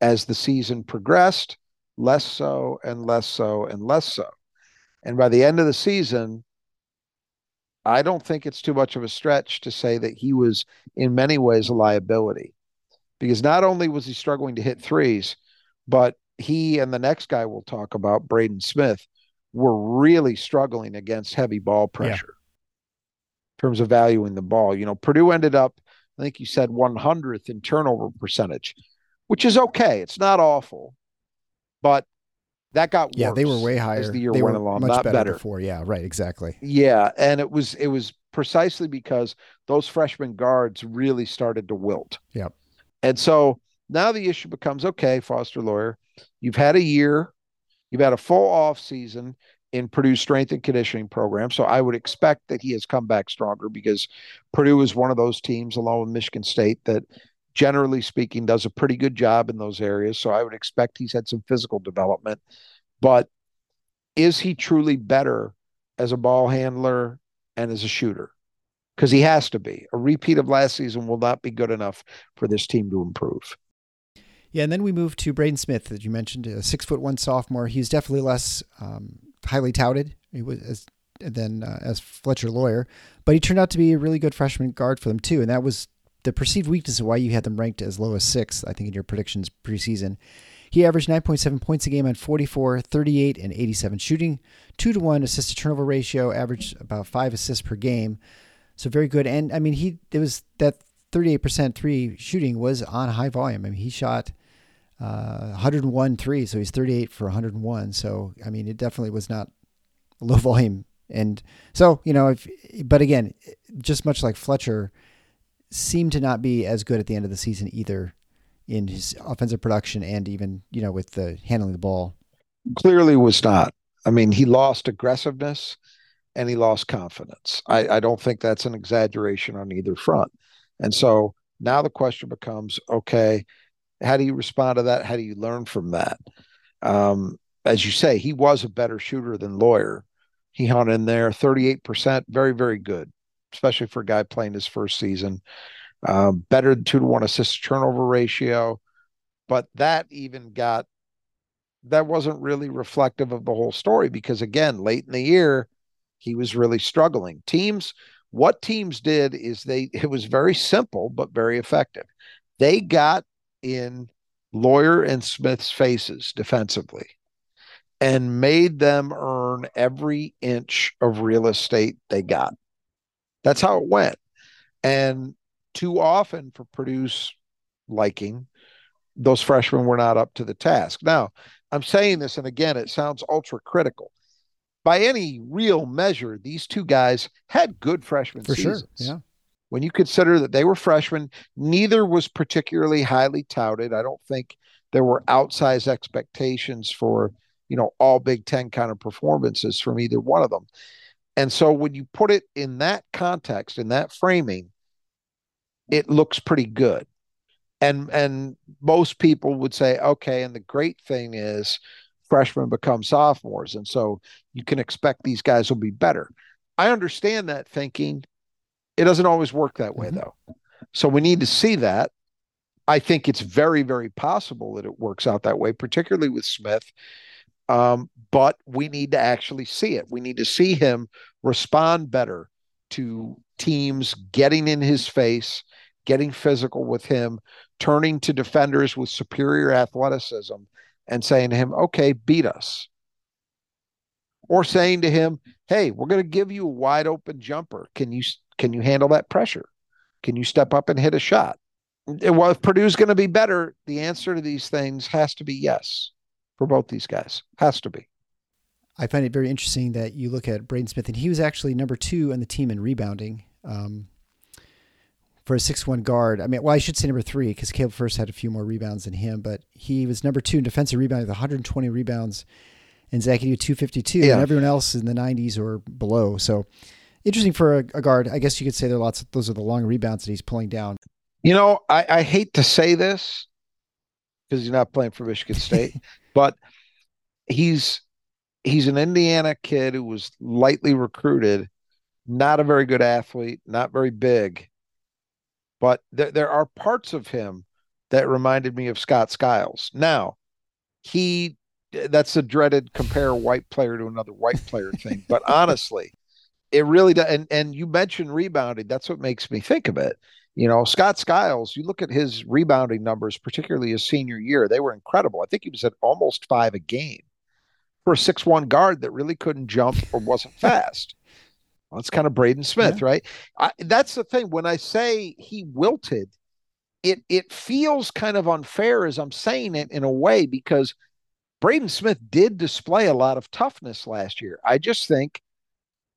Speaker 2: As the season progressed, less so and less so and less so. And by the end of the season, I don't think it's too much of a stretch to say that he was in many ways a liability because not only was he struggling to hit threes, but he and the next guy we'll talk about, Braden Smith, were really struggling against heavy ball pressure in terms of valuing the ball. You know, Purdue ended up, I think you said 100th in turnover percentage, which is okay. It's not awful, but that got
Speaker 1: yeah, they were way higher
Speaker 2: as the year
Speaker 1: they
Speaker 2: went
Speaker 1: were
Speaker 2: along.
Speaker 1: Much better,
Speaker 2: better.
Speaker 1: before. Yeah, right. Exactly.
Speaker 2: Yeah, and it was it was precisely because those freshman guards really started to wilt.
Speaker 1: Yep.
Speaker 2: And so now the issue becomes okay, Foster Loyer, you've had a year, you've had a full off season in Purdue's strength and conditioning program. So I would expect that he has come back stronger because Purdue is one of those teams, along with Michigan State, that generally speaking does a pretty good job in those areas. So I would expect he's had some physical development. But is he truly better as a ball handler and as a shooter? Because he has to be. A repeat of last season will not be good enough for this team to improve.
Speaker 1: Yeah, and then we move to Braden Smith, that you mentioned, a six foot one sophomore. He's definitely less um, highly touted. He was as than uh, as Fletcher Loyer, but he turned out to be a really good freshman guard for them too, and that was the perceived weakness of why you had them ranked as low as sixth. I think in your predictions preseason. He averaged 9.7 points a game on 44, 38, and 87 shooting, two to one assist to turnover ratio, averaged about five assists per game. So very good. And I mean, he it was that 38% three shooting was on high volume. I mean, he shot uh, 101 three, so he's 38 for 101. So I mean, it definitely was not low volume. And so you know, if but again, just much like Fletcher, seemed to not be as good at the end of the season either in his offensive production and even you know with the handling the ball.
Speaker 2: Clearly was not. I mean, he lost aggressiveness and he lost confidence. I, I don't think that's an exaggeration on either front. And so now the question becomes okay, how do you respond to that? How do you learn from that? Um, as you say, he was a better shooter than Loyer. He hung in there 38%, very, very good, especially for a guy playing his first season. Um, better than two to one assist turnover ratio. But that even got, that wasn't really reflective of the whole story because, again, late in the year, he was really struggling. Teams, what teams did is they, it was very simple, but very effective. They got in Loyer and Smith's faces defensively and made them earn every inch of real estate they got. That's how it went. And too often for Purdue's liking, those freshmen were not up to the task. Now, I'm saying this, and again, it sounds ultra critical. By any real measure, these two guys had good freshman
Speaker 1: For
Speaker 2: seasons.
Speaker 1: sure. Yeah.
Speaker 2: When you consider that they were freshmen, neither was particularly highly touted. I don't think there were outsized expectations for, you know, all Big Ten kind of performances from either one of them. And so when you put it in that context, in that framing, it looks pretty good. And and most people would say, okay, and the great thing is freshmen become sophomores. And so you can expect these guys will be better. I understand that thinking. It doesn't always work that way,
Speaker 1: Mhm.
Speaker 2: though. So we need to see that. I think it's very, very possible that it works out that way, particularly with Smith. Um, but we need to actually see it. We need to see him respond better to teams getting in his face, getting physical with him, turning to defenders with superior athleticism and saying to him, okay, beat us. Or saying to him, hey, we're going to give you a wide open jumper. Can you can you handle that pressure? Can you step up and hit a shot? Well, if Purdue's going to be better, the answer to these things has to be yes for both these guys. Has to be.
Speaker 1: I find it very interesting that you look at Braden Smith, and he was actually number two on the team in rebounding um, for a six-one guard. I mean, well, I should say number three because Caleb Furst had a few more rebounds than him, but he was number two in defensive rebounding with 120 rebounds, and Zach Edey 252,
Speaker 2: Yeah.
Speaker 1: and everyone else in the 90s or below. So interesting for a, a guard. I guess you could say there are lots. Of, those are the long rebounds that he's pulling down.
Speaker 2: You know, I, I hate to say this because he's not playing for Michigan State, but he's he's an Indiana kid who was lightly recruited, not a very good athlete, not very big, but there there are parts of him that reminded me of Scott Skiles. Now, he that's a dreaded compare white player to another white player thing, but honestly, it really does. And and you mentioned rebounding. That's what makes me think of it. You know, Scott Skiles, you look at his rebounding numbers, particularly his senior year, they were incredible. I think he was at almost five a game for a six-one guard that really couldn't jump or wasn't fast. Well, it's kind of Braden Smith, right? I, that's the thing. When I say he wilted, it it feels kind of unfair as I'm saying it in a way because Braden Smith did display a lot of toughness last year. I just think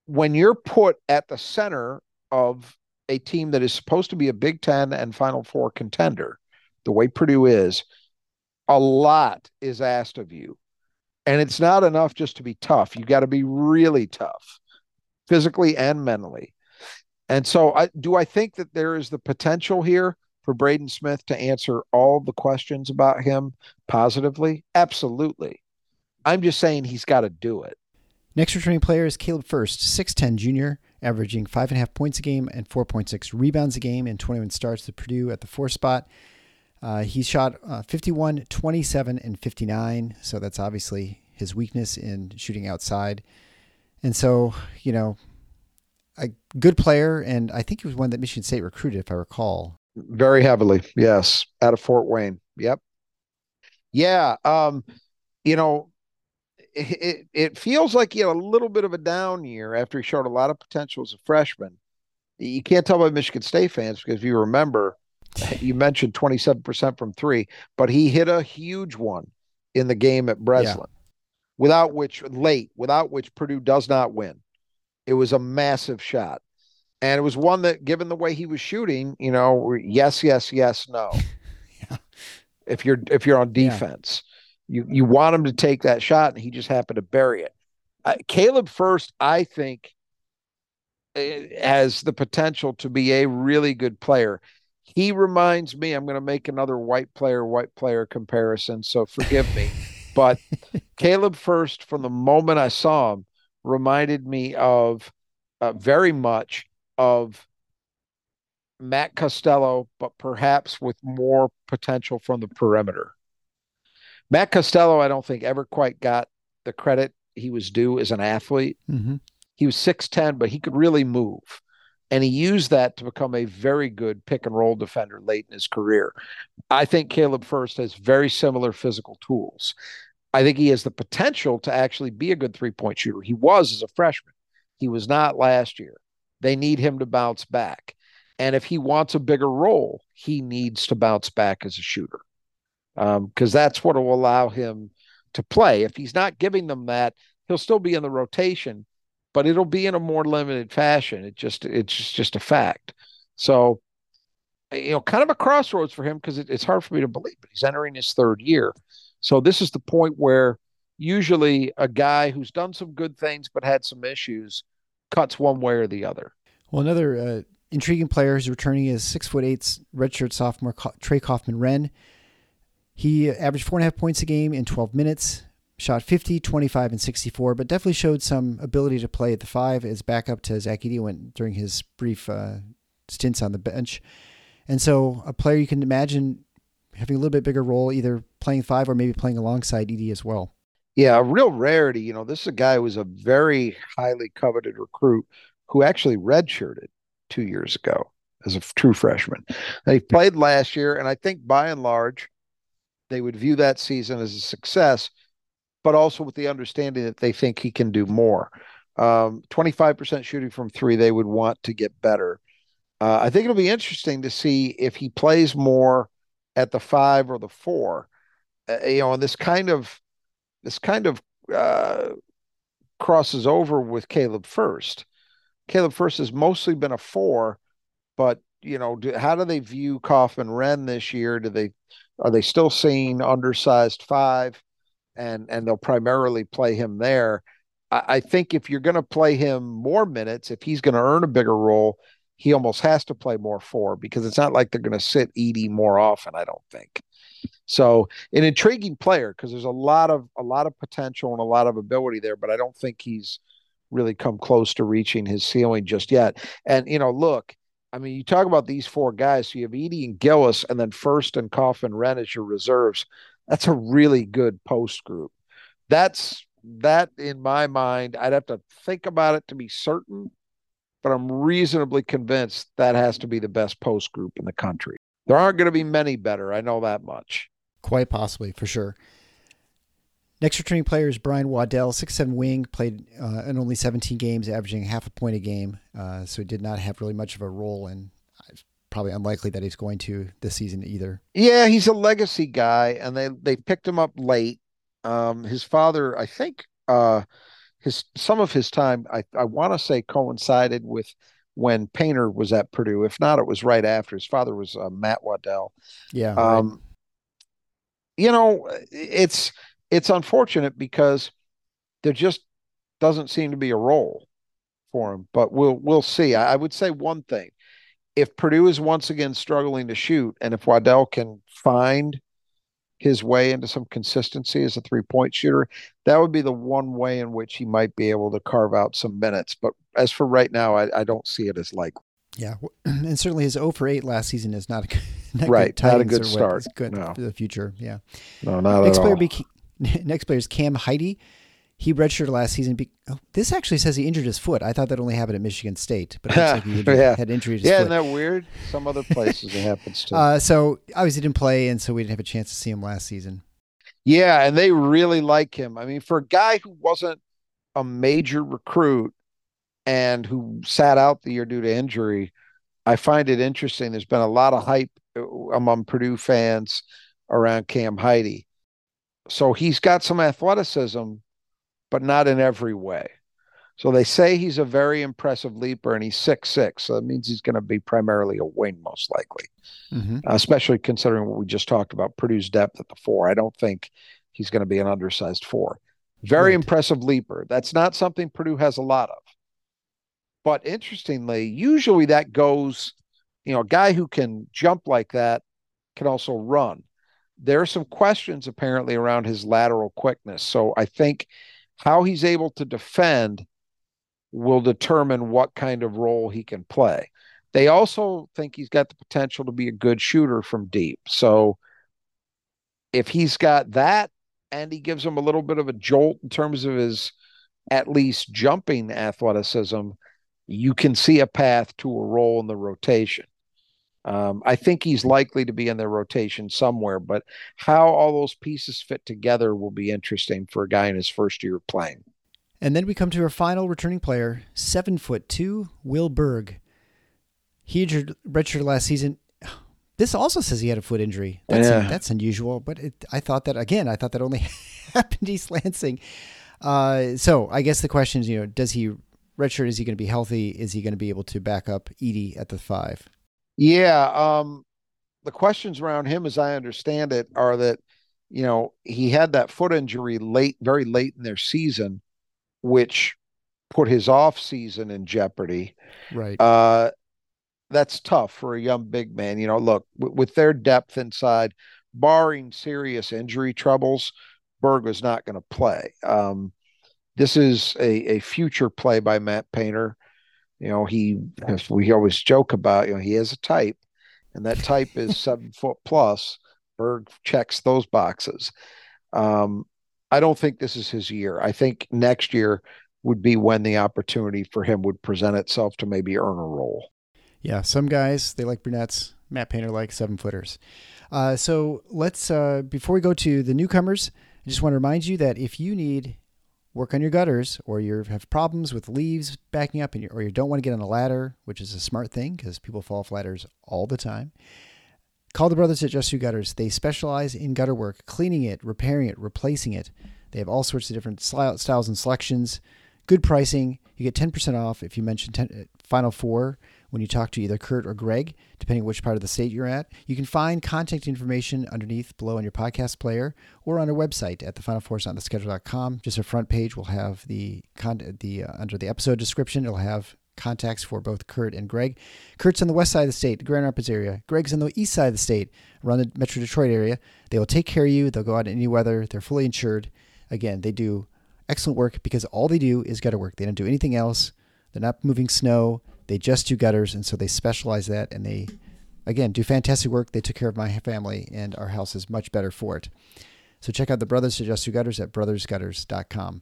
Speaker 2: when you're put at the center of a team that is supposed to be a Big Ten and Final Four contender, the way Purdue is, a lot is asked of you. And it's not enough just to be tough. You got to be really tough, physically and mentally. And so, I, do I think that there is the potential here for Braden Smith to answer all the questions about him positively? Absolutely. I'm just saying he's got to do it.
Speaker 1: Next returning player is Caleb Furst, 6'10 junior, averaging 5.5 points a game and 4.6 rebounds a game in 21 starts at Purdue at the four spot. Uh, he shot uh, 51, 27, and 59. So that's obviously his weakness in shooting outside. And so, you know, a good player. And I think he was one that Michigan State recruited, if I recall.
Speaker 2: Very heavily. Yes. Out of Fort Wayne. Yep. Yeah. Um, you know, it, it feels like he had a little bit of a down year after he showed a lot of potential as a freshman. You can't tell by Michigan State fans because if you remember, you mentioned 27% from three, but he hit a huge one in the game at Breslin, yeah. without which, late, without which Purdue does not win. It was a massive shot. And it was one that, given the way he was shooting, you know, yes, yes, yes, no. yeah. If you're if you're on defense. You you want him to take that shot, and he just happened to bury it. Uh, Caleb Furst, I think, has the potential to be a really good player. He reminds me. I'm going to make another white player white player comparison, so forgive me. but Caleb Furst, from the moment I saw him, reminded me of uh, very much of Matt Costello, but perhaps with more potential from the perimeter. Matt Costello, I don't think ever quite got the credit he was due as an athlete.
Speaker 1: Mm-hmm.
Speaker 2: He was 6'10, but he could really move. And he used that to become a very good pick and roll defender late in his career. I think Caleb Furst has very similar physical tools. I think he has the potential to actually be a good three point shooter. He was as a freshman, he was not last year. They need him to bounce back. And if he wants a bigger role, he needs to bounce back as a shooter because um, that's what will allow him to play. If he's not giving them that, he'll still be in the rotation, but it'll be in a more limited fashion. It just it's just, just a fact. So, you know, kind of a crossroads for him because it, it's hard for me to believe, but he's entering his third year. So this is the point where usually a guy who's done some good things but had some issues cuts one way or the other.
Speaker 1: Well, another uh, intriguing player who's returning is six foot eight redshirt sophomore Trey Kaufman-Renn. He averaged four and a half points a game in 12 minutes, shot 50, 25, and 64, but definitely showed some ability to play at the five as backup to Zach Edey went during his brief uh, stints on the bench. And so a player you can imagine having a little bit bigger role, either playing five or maybe playing alongside Edey as well.
Speaker 2: Yeah, a real rarity. You know, this is a guy who was a very highly coveted recruit who actually redshirted two years ago as a true freshman. He played last year, and I think by and large, they would view that season as a success, but also with the understanding that they think he can do more. Um, 25% shooting from three, they would want to get better. Uh, I think it'll be interesting to see if he plays more at the five or the four. Uh, you know, and this kind of this kind of uh, crosses over with Caleb Furst. Caleb Furst has mostly been a four, but you know, do, how do they view Kaufman-Renn this year? Do they are they still seeing undersized five, and and they'll primarily play him there? I, I think if you're going to play him more minutes, if he's going to earn a bigger role, he almost has to play more four because it's not like they're going to sit Edey more often. I don't think. So an intriguing player because there's a lot of a lot of potential and a lot of ability there, but I don't think he's really come close to reaching his ceiling just yet. And you know, look, I mean, you talk about these four guys. So you have Edey and Gillis, and then First and Kaufman-Renn as your reserves. That's a really good post group. That's that in my mind. I'd have to think about it to be certain, but I'm reasonably convinced that has to be the best post group in the country. There aren't going to be many better. I know that much.
Speaker 1: Quite possibly, for sure. Next returning player is Brian Waddell, six seven wing, played uh, in only 17 games, averaging half a point a game. Uh, so he did not have really much of a role, and it's probably unlikely that he's going to this season either.
Speaker 2: Yeah, he's a legacy guy, and they they picked him up late. Um, his father, I think, uh, his some of his time, I I want to say, coincided with when Painter was at Purdue. If not, it was right after. His father was uh, Matt Waddell.
Speaker 1: Yeah.
Speaker 2: Um, right. You know, it's it's unfortunate because there just doesn't seem to be a role for him. But we'll we'll see. I, I would say one thing: if Purdue is once again struggling to shoot, and if Waddell can find his way into some consistency as a three point shooter, that would be the one way in which he might be able to carve out some minutes. But as for right now, I, I don't see it as likely.
Speaker 1: Yeah, and certainly his 0 for 8 last season is not a
Speaker 2: not right, good not a good start. It's
Speaker 1: good no. for the future. Yeah,
Speaker 2: no, not Next player
Speaker 1: all. Next player is Cam Heide. He redshirted last season. Be, oh, this actually says he injured his foot. I thought that only happened at Michigan State, but it looks like he injured, yeah. had injuries.
Speaker 2: Yeah, foot. isn't that weird? Some other places it happens too.
Speaker 1: Uh, so obviously didn't play, and so we didn't have a chance to see him last season.
Speaker 2: Yeah, and they really like him. I mean, for a guy who wasn't a major recruit and who sat out the year due to injury, I find it interesting. There's been a lot of hype uh, among Purdue fans around Cam Heide. So he's got some athleticism, but not in every way. So they say he's a very impressive leaper, and he's six six. So that means he's going to be primarily a wing, most likely. Mm-hmm. Especially considering what we just talked about Purdue's depth at the four. I don't think he's going to be an undersized four. Very right. impressive leaper. That's not something Purdue has a lot of. But interestingly, usually that goes, you know, a guy who can jump like that can also run there are some questions apparently around his lateral quickness. So I think how he's able to defend will determine what kind of role he can play. They also think he's got the potential to be a good shooter from deep. So if he's got that and he gives him a little bit of a jolt in terms of his at least jumping athleticism, you can see a path to a role in the rotation. Um, I think he's likely to be in their rotation somewhere, but how all those pieces fit together will be interesting for a guy in his first year playing.
Speaker 1: And then we come to our final returning player, seven foot two, Will Berg. He injured redshirt last season. This also says he had a foot injury. That's yeah. that's unusual, but it, I thought that again. I thought that only happened to East Lansing. Uh, so I guess the question is, you know, does he redshirt? Is he going to be healthy? Is he going to be able to back up Edey at the five?
Speaker 2: Yeah. Um, the questions around him, as I understand it, are that, you know, he had that foot injury late, very late in their season, which put his off season in jeopardy.
Speaker 1: Right.
Speaker 2: Uh, that's tough for a young big man. You know, look, w- with their depth inside, barring serious injury troubles, Berg was not going to play. Um, this is a, a future play by Matt Painter you know, he, as we always joke about, you know, he has a type, and that type is seven foot plus. Berg checks those boxes. Um, I don't think this is his year. I think next year would be when the opportunity for him would present itself to maybe earn a role.
Speaker 1: Yeah, some guys they like brunettes. Matt Painter like seven footers. Uh, so let's uh, before we go to the newcomers, I just want to remind you that if you need work on your gutters or you have problems with leaves backing up and you, or you don't want to get on a ladder, which is a smart thing because people fall off ladders all the time, call the brothers at Just Two Gutters. They specialize in gutter work, cleaning it, repairing it, replacing it. They have all sorts of different styles and selections. good pricing. You get 10% off if you mention 10, uh, Final Four when you talk to either Kurt or Greg, depending which part of the state you're at. You can find contact information underneath below on your podcast player or on our website at thefinalfoursontheschedule.com. Just our front page will have the con- the uh, under the episode description. It'll have contacts for both Kurt and Greg. Kurt's on the west side of the state, Grand Rapids area. Greg's on the east side of the state, around the Metro Detroit area. They will take care of you. They'll go out in any weather. They're fully insured. Again, they do excellent work because all they do is gutter work. They don't do anything else. They're not moving snow. They just do gutters, and so they specialize that, and they, again, do fantastic work. They took care of my family, and our house is much better for it. So check out the Brothers Who Just Do Gutters at brothersgutters.com.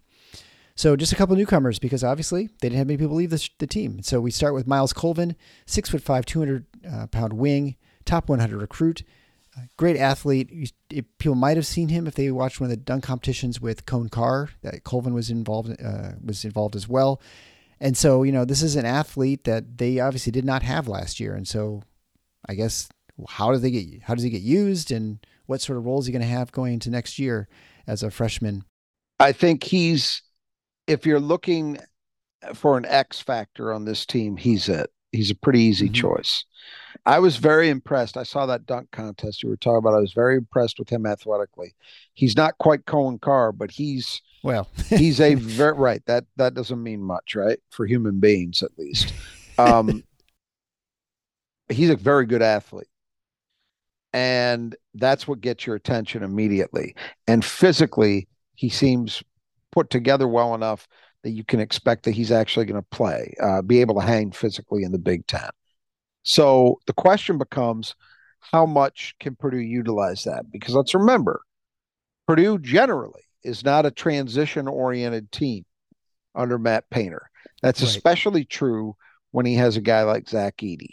Speaker 1: So just a couple newcomers because obviously they didn't have many people leave the, the team. So we start with Myles Colvin, six foot five, 200 uh, pound wing, top 100 recruit, great athlete. You, people might have seen him if they watched one of the dunk competitions with Coen Carr. That Colvin was involved uh, was involved as well. And so you know this is an athlete that they obviously did not have last year. And so I guess how do they get how does he get used and what sort of roles is he going to have going into next year as a freshman?
Speaker 2: I think he's if you're looking for an X factor on this team, he's it. He's a pretty easy mm-hmm. choice. I was very impressed. I saw that dunk contest you were talking about. I was very impressed with him athletically. He's not quite Coen Carr, but he's
Speaker 1: well,
Speaker 2: he's a very right. That that doesn't mean much, right? For human beings, at least. Um, he's a very good athlete, and that's what gets your attention immediately. And physically, he seems put together well enough that you can expect that he's actually going to play, uh, be able to hang physically in the Big Ten. So the question becomes, how much can Purdue utilize that? Because let's remember, Purdue generally is not a transition oriented team under Matt Painter. That's right. especially true when he has a guy like Zach Edey.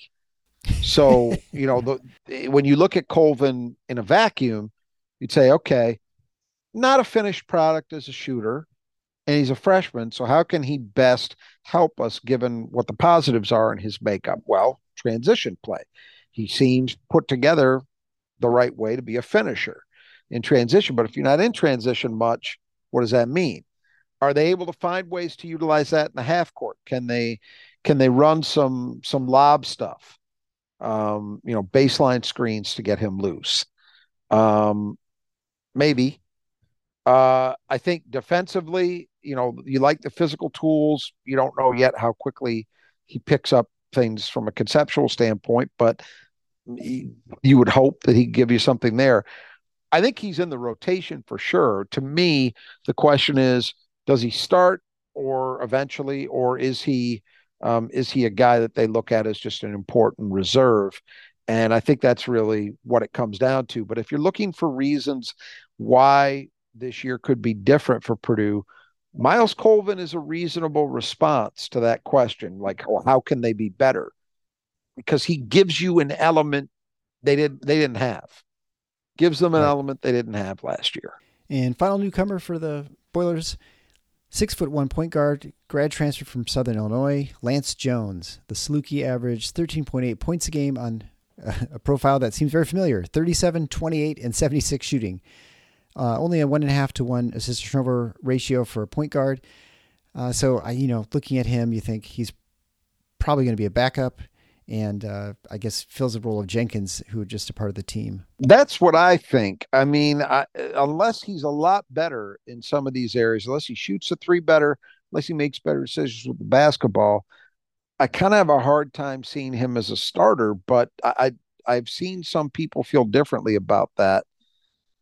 Speaker 2: So, you know, the, when you look at Colvin in a vacuum, you'd say, okay, not a finished product as a shooter, and he's a freshman. So, how can he best help us given what the positives are in his makeup? Well, transition play. He seems put together the right way to be a finisher in transition. But if you're not in transition much, what does that mean? Are they able to find ways to utilize that in the half court? Can they can they run some some lob stuff? Um, you know, baseline screens to get him loose. Um, maybe. Uh, I think defensively, you know, you like the physical tools. You don't know yet how quickly he picks up things from a conceptual standpoint, but he, you would hope that he'd give you something there. I think he's in the rotation for sure. To me, the question is, does he start or eventually, or is he um, is he a guy that they look at as just an important reserve? And I think that's really what it comes down to. But if you're looking for reasons why this year could be different for Purdue, Myles Colvin is a reasonable response to that question. Like, well, how can they be better? Because he gives you an element they didn't they didn't have. Gives them an right. element they didn't have last year.
Speaker 1: And final newcomer for the Boilers, six foot one point guard, grad transfer from Southern Illinois, Lance Jones. The Saluki averaged 13.8 points a game on a profile that seems very familiar 37, 28, and 76 shooting. Uh, only a one and a half to one assist turnover ratio for a point guard. Uh, so I, you know, looking at him, you think he's probably going to be a backup, and uh, I guess fills the role of Jenkins, who just a part of the team.
Speaker 2: That's what I think. I mean, I, unless he's a lot better in some of these areas, unless he shoots the three better, unless he makes better decisions with the basketball, I kind of have a hard time seeing him as a starter. But I, I I've seen some people feel differently about that.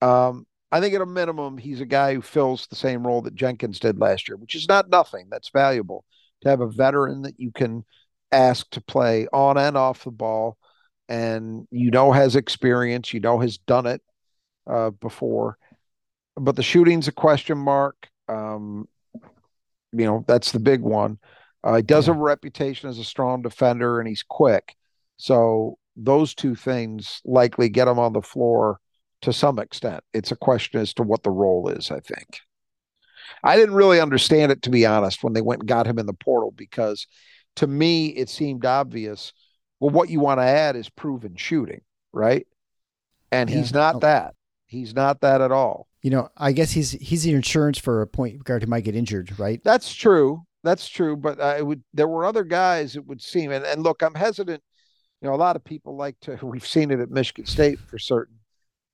Speaker 2: Um, I think at a minimum, he's a guy who fills the same role that Jenkins did last year, which is not nothing. That's valuable to have a veteran that you can ask to play on and off the ball, and you know has experience, you know has done it uh, before. But the shooting's a question mark. Um, you know that's the big one. Uh, he does yeah. have a reputation as a strong defender, and he's quick. So those two things likely get him on the floor to some extent. It's a question as to what the role is, I think. I didn't really understand it, to be honest, when they went and got him in the portal, because to me, it seemed obvious. Well, what you want to add is proven shooting, right? And yeah. he's not oh. that. He's not that at all.
Speaker 1: You know, I guess he's he's the insurance for a point guard who might get injured, right?
Speaker 2: That's true. that's true. But I would there were other guys it would seem, and, and look, I'm hesitant. You know, a lot of people like to. We've seen it at Michigan State for certain.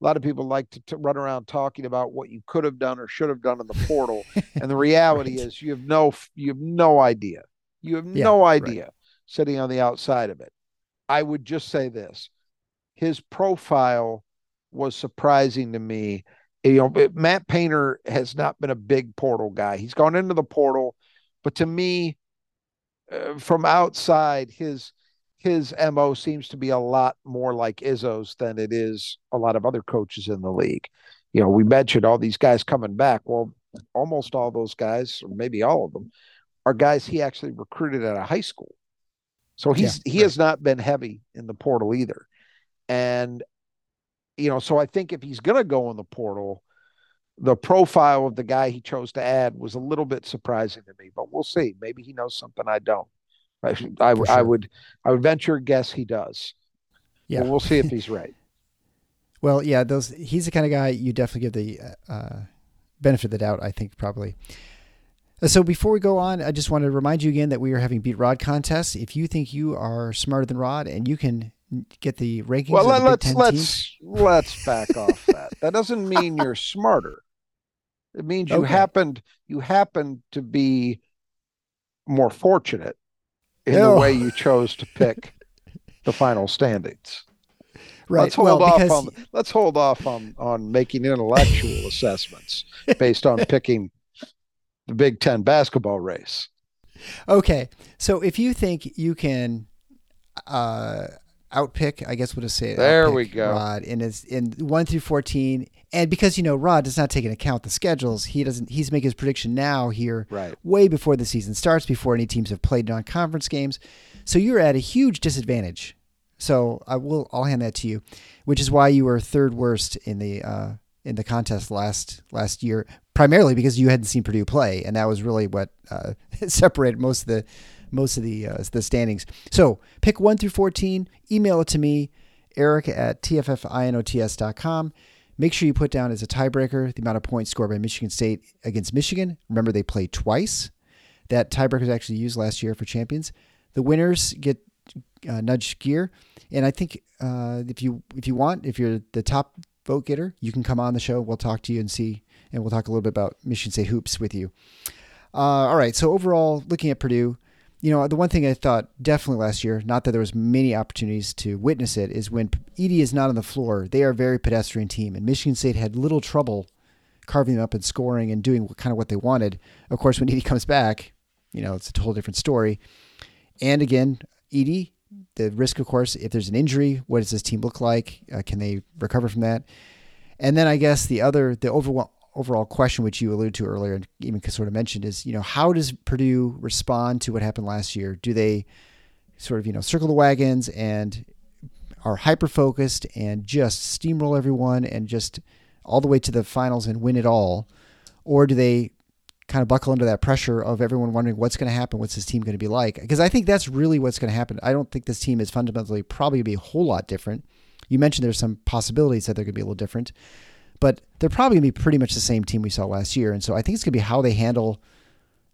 Speaker 2: A lot of people like to, to run around talking about what you could have done or should have done in the portal, and the reality right. is you have no you have no idea. You have yeah, no idea right. sitting on the outside of it. I would just say this: his profile was surprising to me. You know, Matt Painter has not been a big portal guy. He's gone into the portal, but to me, uh, from outside, his his mo seems to be a lot more like Izzo's than it is a lot of other coaches in the league. You know, we mentioned all these guys coming back. Well, almost all those guys, or maybe all of them, are guys he actually recruited at a high school. So he's yeah, he right. has not been heavy in the portal either. And you know, so I think if he's going to go in the portal, the profile of the guy he chose to add was a little bit surprising to me, but we'll see. Maybe he knows something I don't. I, I, sure. I would I would venture a guess he does. Yeah, but we'll see if he's right.
Speaker 1: well, yeah, those he's the kind of guy you definitely give the uh, benefit of the doubt. I think probably. Uh, so before we go on, I just want to remind you again that we are having Beat Rod contests. If you think you are smarter than Rod and you can get the rankings. Well, let,
Speaker 2: let's let's let's back off that. That doesn't mean you're smarter. It means you okay. happened you happened to be more fortunate in the way you chose to pick the final standings.
Speaker 1: Right.
Speaker 2: Let's hold well, off because... on let's hold off on on making intellectual assessments based on picking the Big Ten basketball race.
Speaker 1: Okay, so if you think you can uh, outpick, I guess we'll just say
Speaker 2: there we go.
Speaker 1: Rod in his in one through fourteen, and because you know Rod does not take into account the schedules, he doesn't. He's making his prediction now here,
Speaker 2: right,
Speaker 1: way before the season starts, before any teams have played non-conference games. So you're at a huge disadvantage. So I will. I'll hand that to you, which is why you were third worst in the uh, in the contest last last year, primarily because you hadn't seen Purdue play, and that was really what uh, separated most of the most of the uh, the standings. So pick one through fourteen. Email it to me, Eric at tffinots.com. Make sure you put down as a tiebreaker the amount of points scored by Michigan State against Michigan. Remember, they play twice. That tiebreaker was actually used last year for champions. The winners get uh, nudge gear, and I think uh, if you if you want, if you're the top vote getter, you can come on the show. We'll talk to you and see, and we'll talk a little bit about Michigan State hoops with you. Uh, all right. So overall, looking at Purdue, you know, the one thing I thought definitely last year, not that there was many opportunities to witness it, is when Edey is not on the floor, they are a very pedestrian team, and Michigan State had little trouble carving them up and scoring and doing kind of what they wanted. Of course, when Edey comes back, you know, it's a whole different story. And again, Edey, the risk, of course, if there's an injury, what does this team look like? Uh, can they recover from that? And then I guess the other, the overall overall question, which you alluded to earlier and even sort of mentioned, is you know how does Purdue respond to what happened last year? Do they sort of you know circle the wagons and are hyper focused and just steamroll everyone and just all the way to the finals and win it all, or do they kind of buckle under that pressure of everyone wondering what's going to happen, what's this team going to be like? Because I think that's really what's going to happen. I don't think this team is fundamentally probably be a whole lot different. You mentioned there's some possibilities that they're going to be a little different but they're probably going to be pretty much the same team we saw last year. And so I think it's going to be how they handle.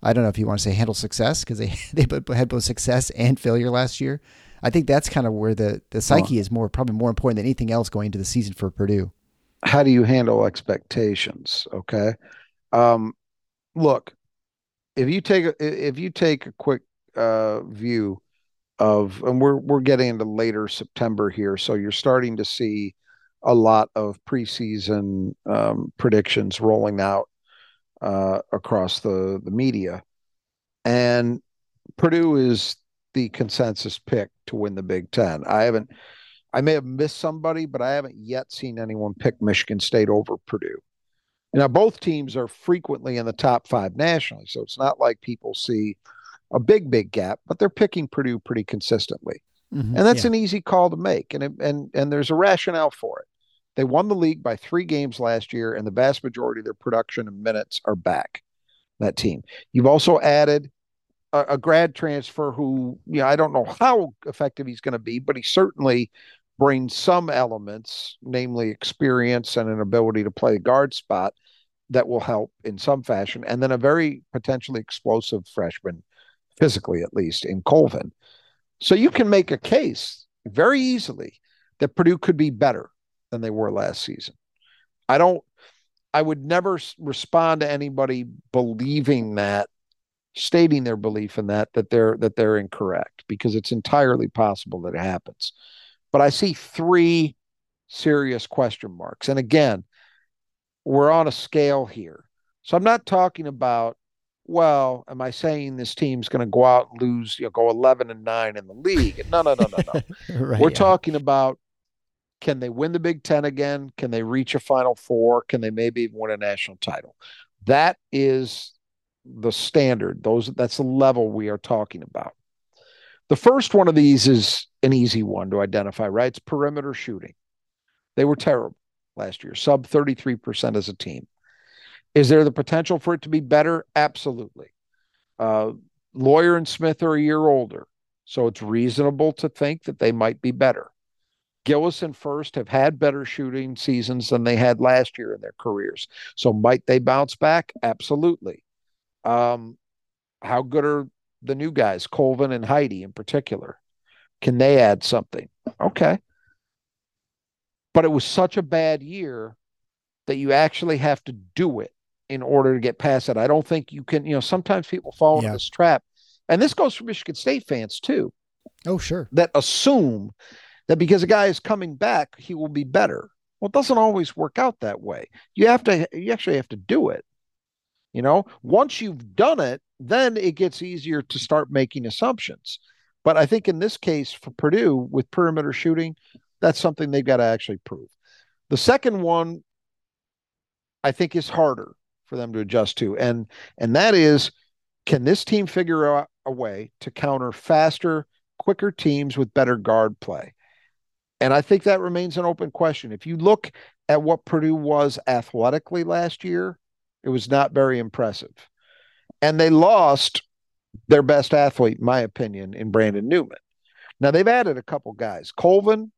Speaker 1: I don't know if you want to say handle success because they they had both success and failure last year. I think that's kind of where the the psyche well, is more probably more important than anything else going into the season for Purdue.
Speaker 2: How do you handle expectations? Okay, um, look, if you take a, if you take a quick uh, view of, and we're we're getting into later September here, so you're starting to see a lot of preseason um, predictions rolling out uh, across the the media, and Purdue is the consensus pick to win the Big Ten. I haven't, I may have missed somebody, but I haven't yet seen anyone pick Michigan State over Purdue. Now, both teams are frequently in the top five nationally, so it's not like people see a big, big gap, but they're picking Purdue pretty consistently. Mm-hmm, and that's yeah. an easy call to make, and it, and and there's a rationale for it. They won the league by three games last year, and the vast majority of their production and minutes are back. That team. You've also added a, a grad transfer who, you know, I don't know how effective he's going to be, but he certainly brings some elements, namely experience and an ability to play guard spot that will help in some fashion, and then a very potentially explosive freshman, physically at least, in Colvin. So you can make a case very easily that Purdue could be better than they were last season. I don't, I would never respond to anybody believing that, stating their belief in that, that they're, that they're incorrect because it's entirely possible that it happens. But I see three serious question marks. And again, we're on a scale here. So I'm not talking about, well, am I saying this team's going to go out and lose, you know, go 11 and 9 in the league? No, no, no, no, no. right, we're yeah. talking about can they win the Big Ten again? Can they reach a Final Four? Can they maybe even win a national title? That is the standard. Those that's the level we are talking about. The first one of these is an easy one to identify, right? It's perimeter shooting. They were terrible last year, sub 33% as a team. Is there the potential for it to be better? Absolutely. Uh, Loyer and Smith are a year older, so it's reasonable to think that they might be better. Gillis and Furst have had better shooting seasons than they had last year in their careers. So might they bounce back? Absolutely. Um, how good are the new guys, Colvin and Heide in particular? Can they add something? Okay. But it was such a bad year that you actually have to do it in order to get past it. I don't think you can, you know, sometimes people fall into yeah. this trap. And this goes for Michigan State fans too.
Speaker 1: Oh, sure.
Speaker 2: That assume that because a guy is coming back, he will be better. Well, it doesn't always work out that way. You have to, you actually have to do it. You know, once you've done it, then it gets easier to start making assumptions. But I think in this case for Purdue with perimeter shooting, that's something they've got to actually prove. The second one, I think, is harder for them to adjust to, and and that is, can this team figure out a way to counter faster, quicker teams with better guard play? And I think that remains an open question. If you look at what Purdue was athletically last year, it was not very impressive. And they lost their best athlete, in my opinion, in Brandon Newman. Now they've added a couple guys. Colvin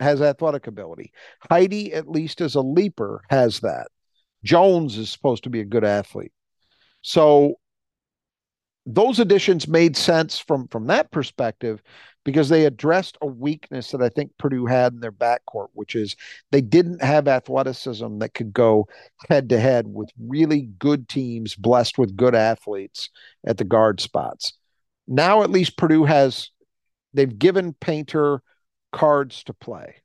Speaker 2: has athletic ability. Heide, at least as a leaper, has that. Jones is supposed to be a good athlete. So those additions made sense from from that perspective because they addressed a weakness that I think Purdue had in their backcourt, which is they didn't have athleticism that could go head to head with really good teams blessed with good athletes at the guard spots. Now at least Purdue has they've given Painter cards to play.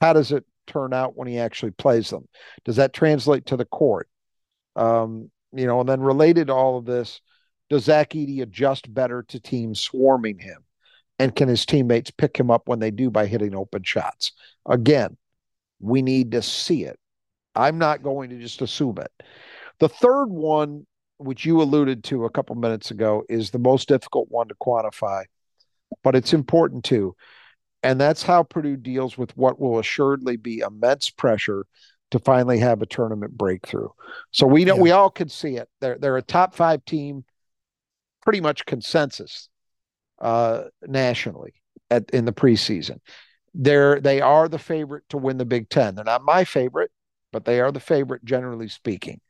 Speaker 2: How does it turn out when he actually plays them? Does that translate to the court? Um, you know, and then related to all of this, does Zach Edey adjust better to teams swarming him? And can his teammates pick him up when they do by hitting open shots? Again, we need to see it. I'm not going to just assume it. The third one, which you alluded to a couple minutes ago, is the most difficult one to quantify, but it's important too. And that's how Purdue deals with what will assuredly be immense pressure to finally have a tournament breakthrough. So we know yeah. we all could see it. They're they're a top five team, pretty much consensus uh, nationally at in the preseason. They're they are the favorite to win the Big Ten. They're not my favorite, but they are the favorite generally speaking.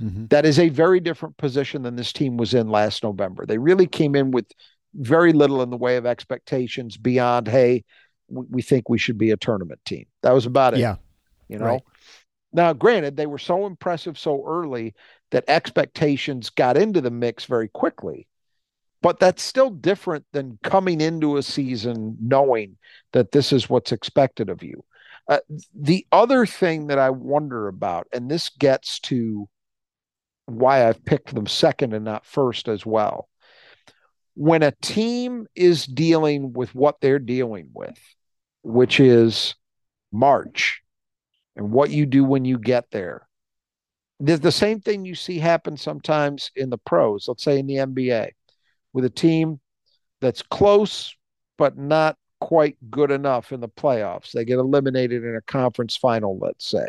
Speaker 2: Mm-hmm. That is a very different position than this team was in last November. They really came in with very little in the way of expectations beyond, hey, we think we should be a tournament team. That was about it.
Speaker 1: Yeah.
Speaker 2: You know? Right. Now, granted, they were so impressive so early that expectations got into the mix very quickly. But that's still different than coming into a season knowing that this is what's expected of you. Uh, the other thing that I wonder about, and this gets to why I've picked them second and not first as well, when a team is dealing with what they're dealing with, which is March and what you do when you get there, there's the same thing you see happen sometimes in the pros, let's say in the NBA, with a team that's close but not quite good enough in the playoffs. They get eliminated in a conference final, let's say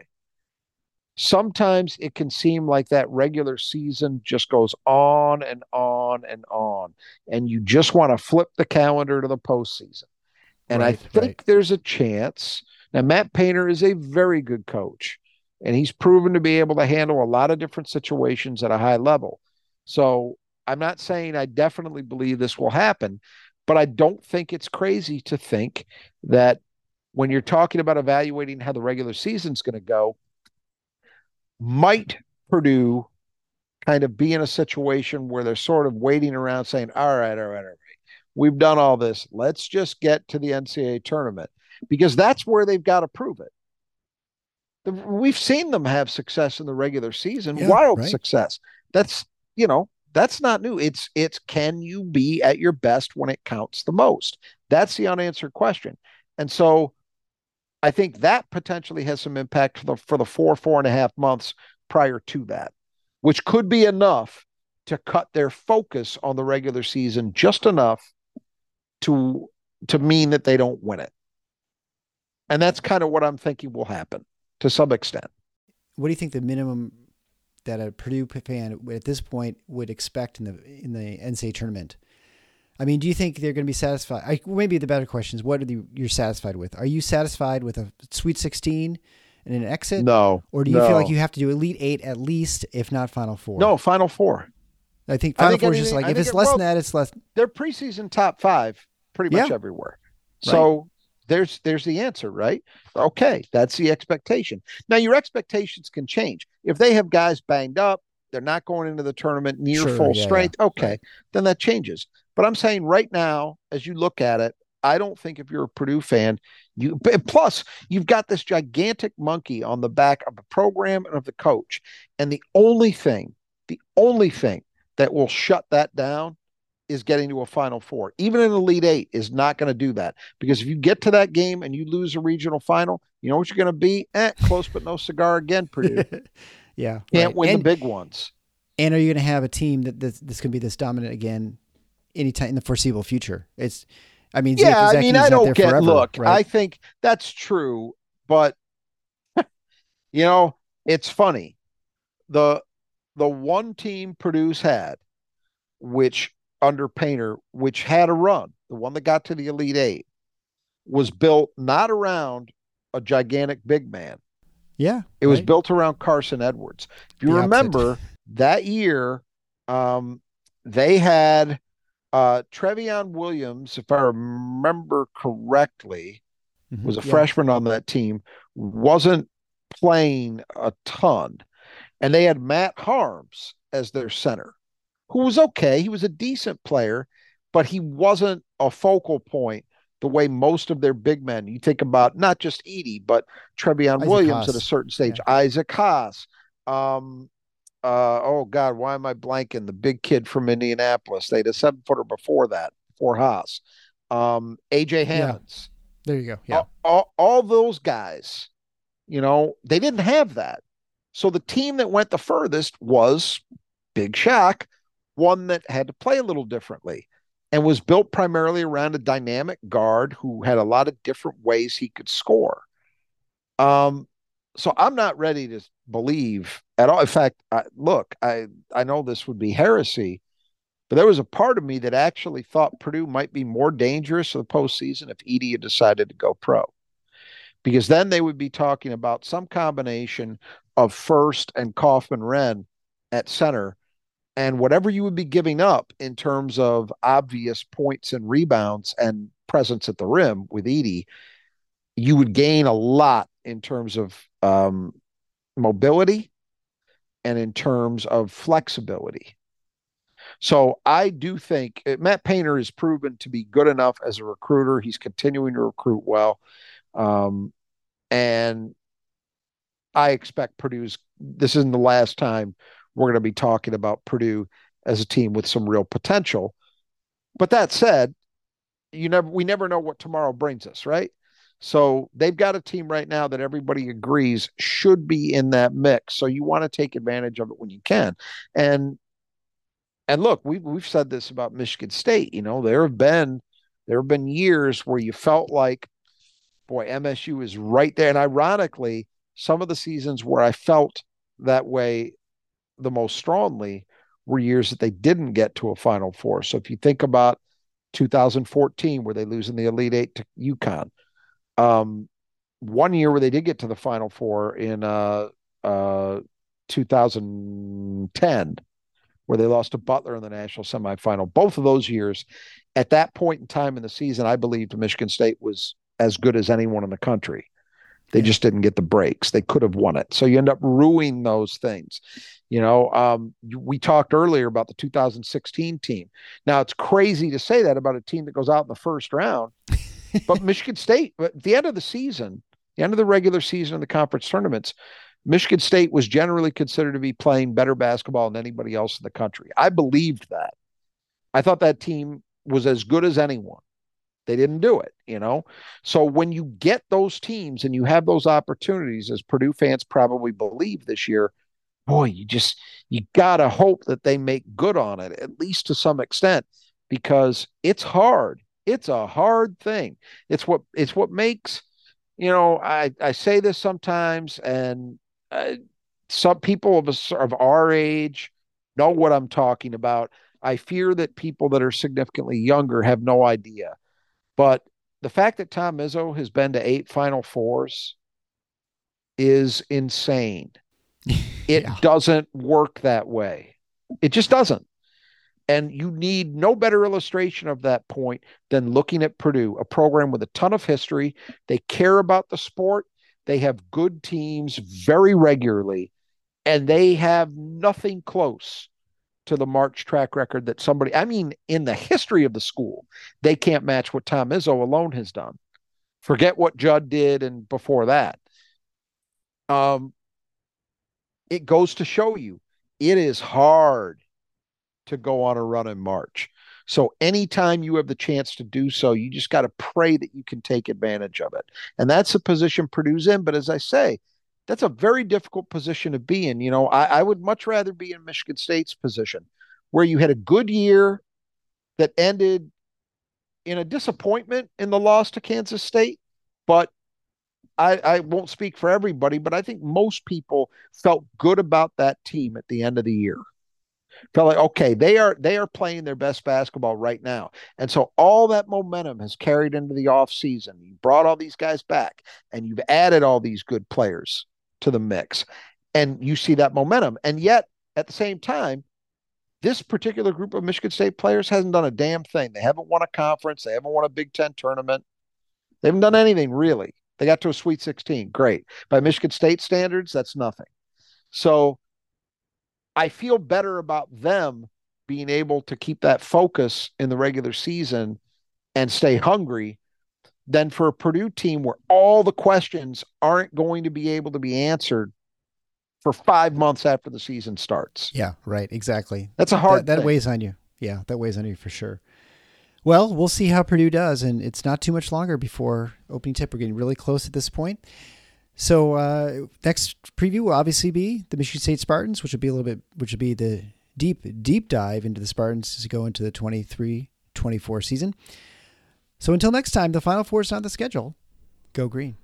Speaker 2: sometimes it can seem like that regular season just goes on and on and on, and you just want to flip the calendar to the postseason. And right, I think right. there's a chance. Now, Matt Painter is a very good coach. and he's proven to be able to handle a lot of different situations at a high level. So I'm not saying I definitely believe this will happen, but I don't think it's crazy to think that when you're talking about evaluating how the regular season's going to go, might Purdue kind of be in a situation where they're sort of waiting around saying, all right, all right, all right, we've done all this. Let's just get to the NCAA tournament because that's where they've got to prove it. The, we've seen them have success in the regular season, yeah, wild right. success. That's, you know, that's not new. It's it's can you be at your best when it counts the most? That's the unanswered question. And so I think that potentially has some impact for the for the four, four and a half months prior to that, which could be enough to cut their focus on the regular season just enough to to mean that they don't win it. And that's kind of what I'm thinking will happen to some extent.
Speaker 1: What do you think the minimum that a Purdue fan at this point would expect in the in the NCAA tournament? I mean, do you think they're going to be satisfied? I, maybe the better question is, what are you, you're satisfied with? Are you satisfied with a Sweet 16 and an exit?
Speaker 2: No.
Speaker 1: Or do you
Speaker 2: no.
Speaker 1: feel like you have to do Elite Eight at least, if not Final Four?
Speaker 2: No, Final Four.
Speaker 1: I think Final I think Four is just like I if it's it, less well, than that, it's less.
Speaker 2: They're preseason top five pretty much yeah. everywhere. So right. there's there's the answer, right? Okay, that's the expectation. Now your expectations can change if they have guys banged up. They're not going into the tournament near sure, full yeah, strength. Yeah. Okay, right. then that changes. But I'm saying right now, as you look at it, I don't think if you're a Purdue fan, you plus you've got this gigantic monkey on the back of the program and of the coach. And the only thing, the only thing that will shut that down is getting to a final four. Even an elite eight is not going to do that. Because if you get to that game and you lose a regional final, you know what you're going to be? Eh, close but no cigar again, Purdue.
Speaker 1: yeah.
Speaker 2: Can't right. win and, the big ones.
Speaker 1: And are you going to have a team that this, this can be this dominant again anytime in the foreseeable future? It's I mean,
Speaker 2: yeah, I mean, I don't get. Forever, look, right? I think that's true, but you know, it's funny. the The one team Purdue's had, which under Painter, which had a run, the one that got to the Elite Eight, was built not around a gigantic big man.
Speaker 1: Yeah,
Speaker 2: it right. was built around Carson Edwards. If you the remember opposite. that year, um, they had uh, Trevion Williams, if I remember correctly, mm-hmm. was a yeah. freshman on that team, wasn't playing a ton. And they had Matt Haarms as their center, who was okay. He was a decent player, but he wasn't a focal point the way most of their big men, you think about not just Edey, but Trevion Isaac Williams Haas. at a certain stage, yeah. Isaac Haas, um, uh, oh God, why am I blanking? The big kid from Indianapolis. They had a seven footer before that, for Haas. Um, AJ Hammons.
Speaker 1: Yeah. There you go. Yeah.
Speaker 2: All, all, all, those guys, you know, they didn't have that. So the team that went the furthest was Big Shock, one that had to play a little differently and was built primarily around a dynamic guard who had a lot of different ways he could score. Um, so I'm not ready to believe at all. In fact, I, look, I I know this would be heresy, but there was a part of me that actually thought Purdue might be more dangerous in the postseason if Edey had decided to go pro, because then they would be talking about some combination of Furst and Kaufman-Renn at center, and whatever you would be giving up in terms of obvious points and rebounds and presence at the rim with Edey, you would gain a lot in terms of um, mobility and in terms of flexibility. So I do think uh, Matt Painter is proven to be good enough as a recruiter. He's continuing to recruit well. Um, and I expect Purdue's, this isn't the last time we're going to be talking about Purdue as a team with some real potential. But that said, you never, we never know what tomorrow brings us, right? So they've got a team right now that everybody agrees should be in that mix. So you want to take advantage of it when you can. And and look, we've we've said this about Michigan State. You know, there have been there have been years where you felt like, boy, MSU is right there. And ironically, some of the seasons where I felt that way the most strongly were years that they didn't get to a Final Four. So if you think about 2014, where they lose in the Elite Eight to UConn, um, one year where they did get to the Final Four in uh, uh, 2010, where they lost to Butler in the national semifinal. Both of those years, at that point in time in the season, I believed Michigan State was as good as anyone in the country. They just didn't get the breaks. They could have won it. So you end up ruining those things. You know, um, we talked earlier about the 2016 team. Now it's crazy to say that about a team that goes out in the first round, but Michigan State, at the end of the season, the end of the regular season of the conference tournaments, Michigan State was generally considered to be playing better basketball than anybody else in the country. I believed that. I thought that team was as good as anyone. They didn't do it, you know? So when you get those teams and you have those opportunities, as Purdue fans probably believe this year, boy, you just, you got to hope that they make good on it, at least to some extent, because it's hard. It's a hard thing. It's what, it's what makes, you know, I, I say this sometimes and uh, some people of, a, of our age know what I'm talking about. I fear that people that are significantly younger have no idea but the fact that Tom Izzo has been to eight Final Fours is insane. It yeah. doesn't work that way. It just doesn't. And you need no better illustration of that point than looking at Purdue, a program with a ton of history. They care about the sport. They have good teams very regularly, and they have nothing close to the March track record that somebody, I mean, in the history of the school, they can't match what Tom Izzo alone has done. Forget what Jud did and before that. Um, it goes to show you it is hard to go on a run in March. So anytime you have the chance to do so, you just got to pray that you can take advantage of it. And that's the position Purdue's in. But as I say, that's a very difficult position to be in. You know, I, I would much rather be in Michigan State's position where you had a good year that ended in a disappointment in the loss to Kansas State, but I, I, won't speak for everybody, but I think most people felt good about that team at the end of the year. Felt like okay, they are they are playing their best basketball right now, and so all that momentum has carried into the off season. You brought all these guys back, and you've added all these good players to the mix. And you see that momentum. And yet, at the same time, this particular group of Michigan State players hasn't done a damn thing. They haven't won a conference, they haven't won a Big Ten tournament. They haven't done anything really. They got to a Sweet 16. Great. By Michigan State standards, that's nothing. So I feel better about them being able to keep that focus in the regular season and stay hungry than for a Purdue team where all the questions aren't going to be able to be answered for five months after the season starts.
Speaker 1: Yeah, right. Exactly.
Speaker 2: That's a hard.
Speaker 1: That, that weighs on you. Yeah, that weighs on you for sure. Well, we'll see how Purdue does, and it's not too much longer before opening tip. We're getting really close at this point. So uh, next preview will obviously be the Michigan State Spartans, which would be a little bit, which would be the deep deep dive into the Spartans as we go into the 23-24 season. So until next time, the Final Four is on the schedule. Go green.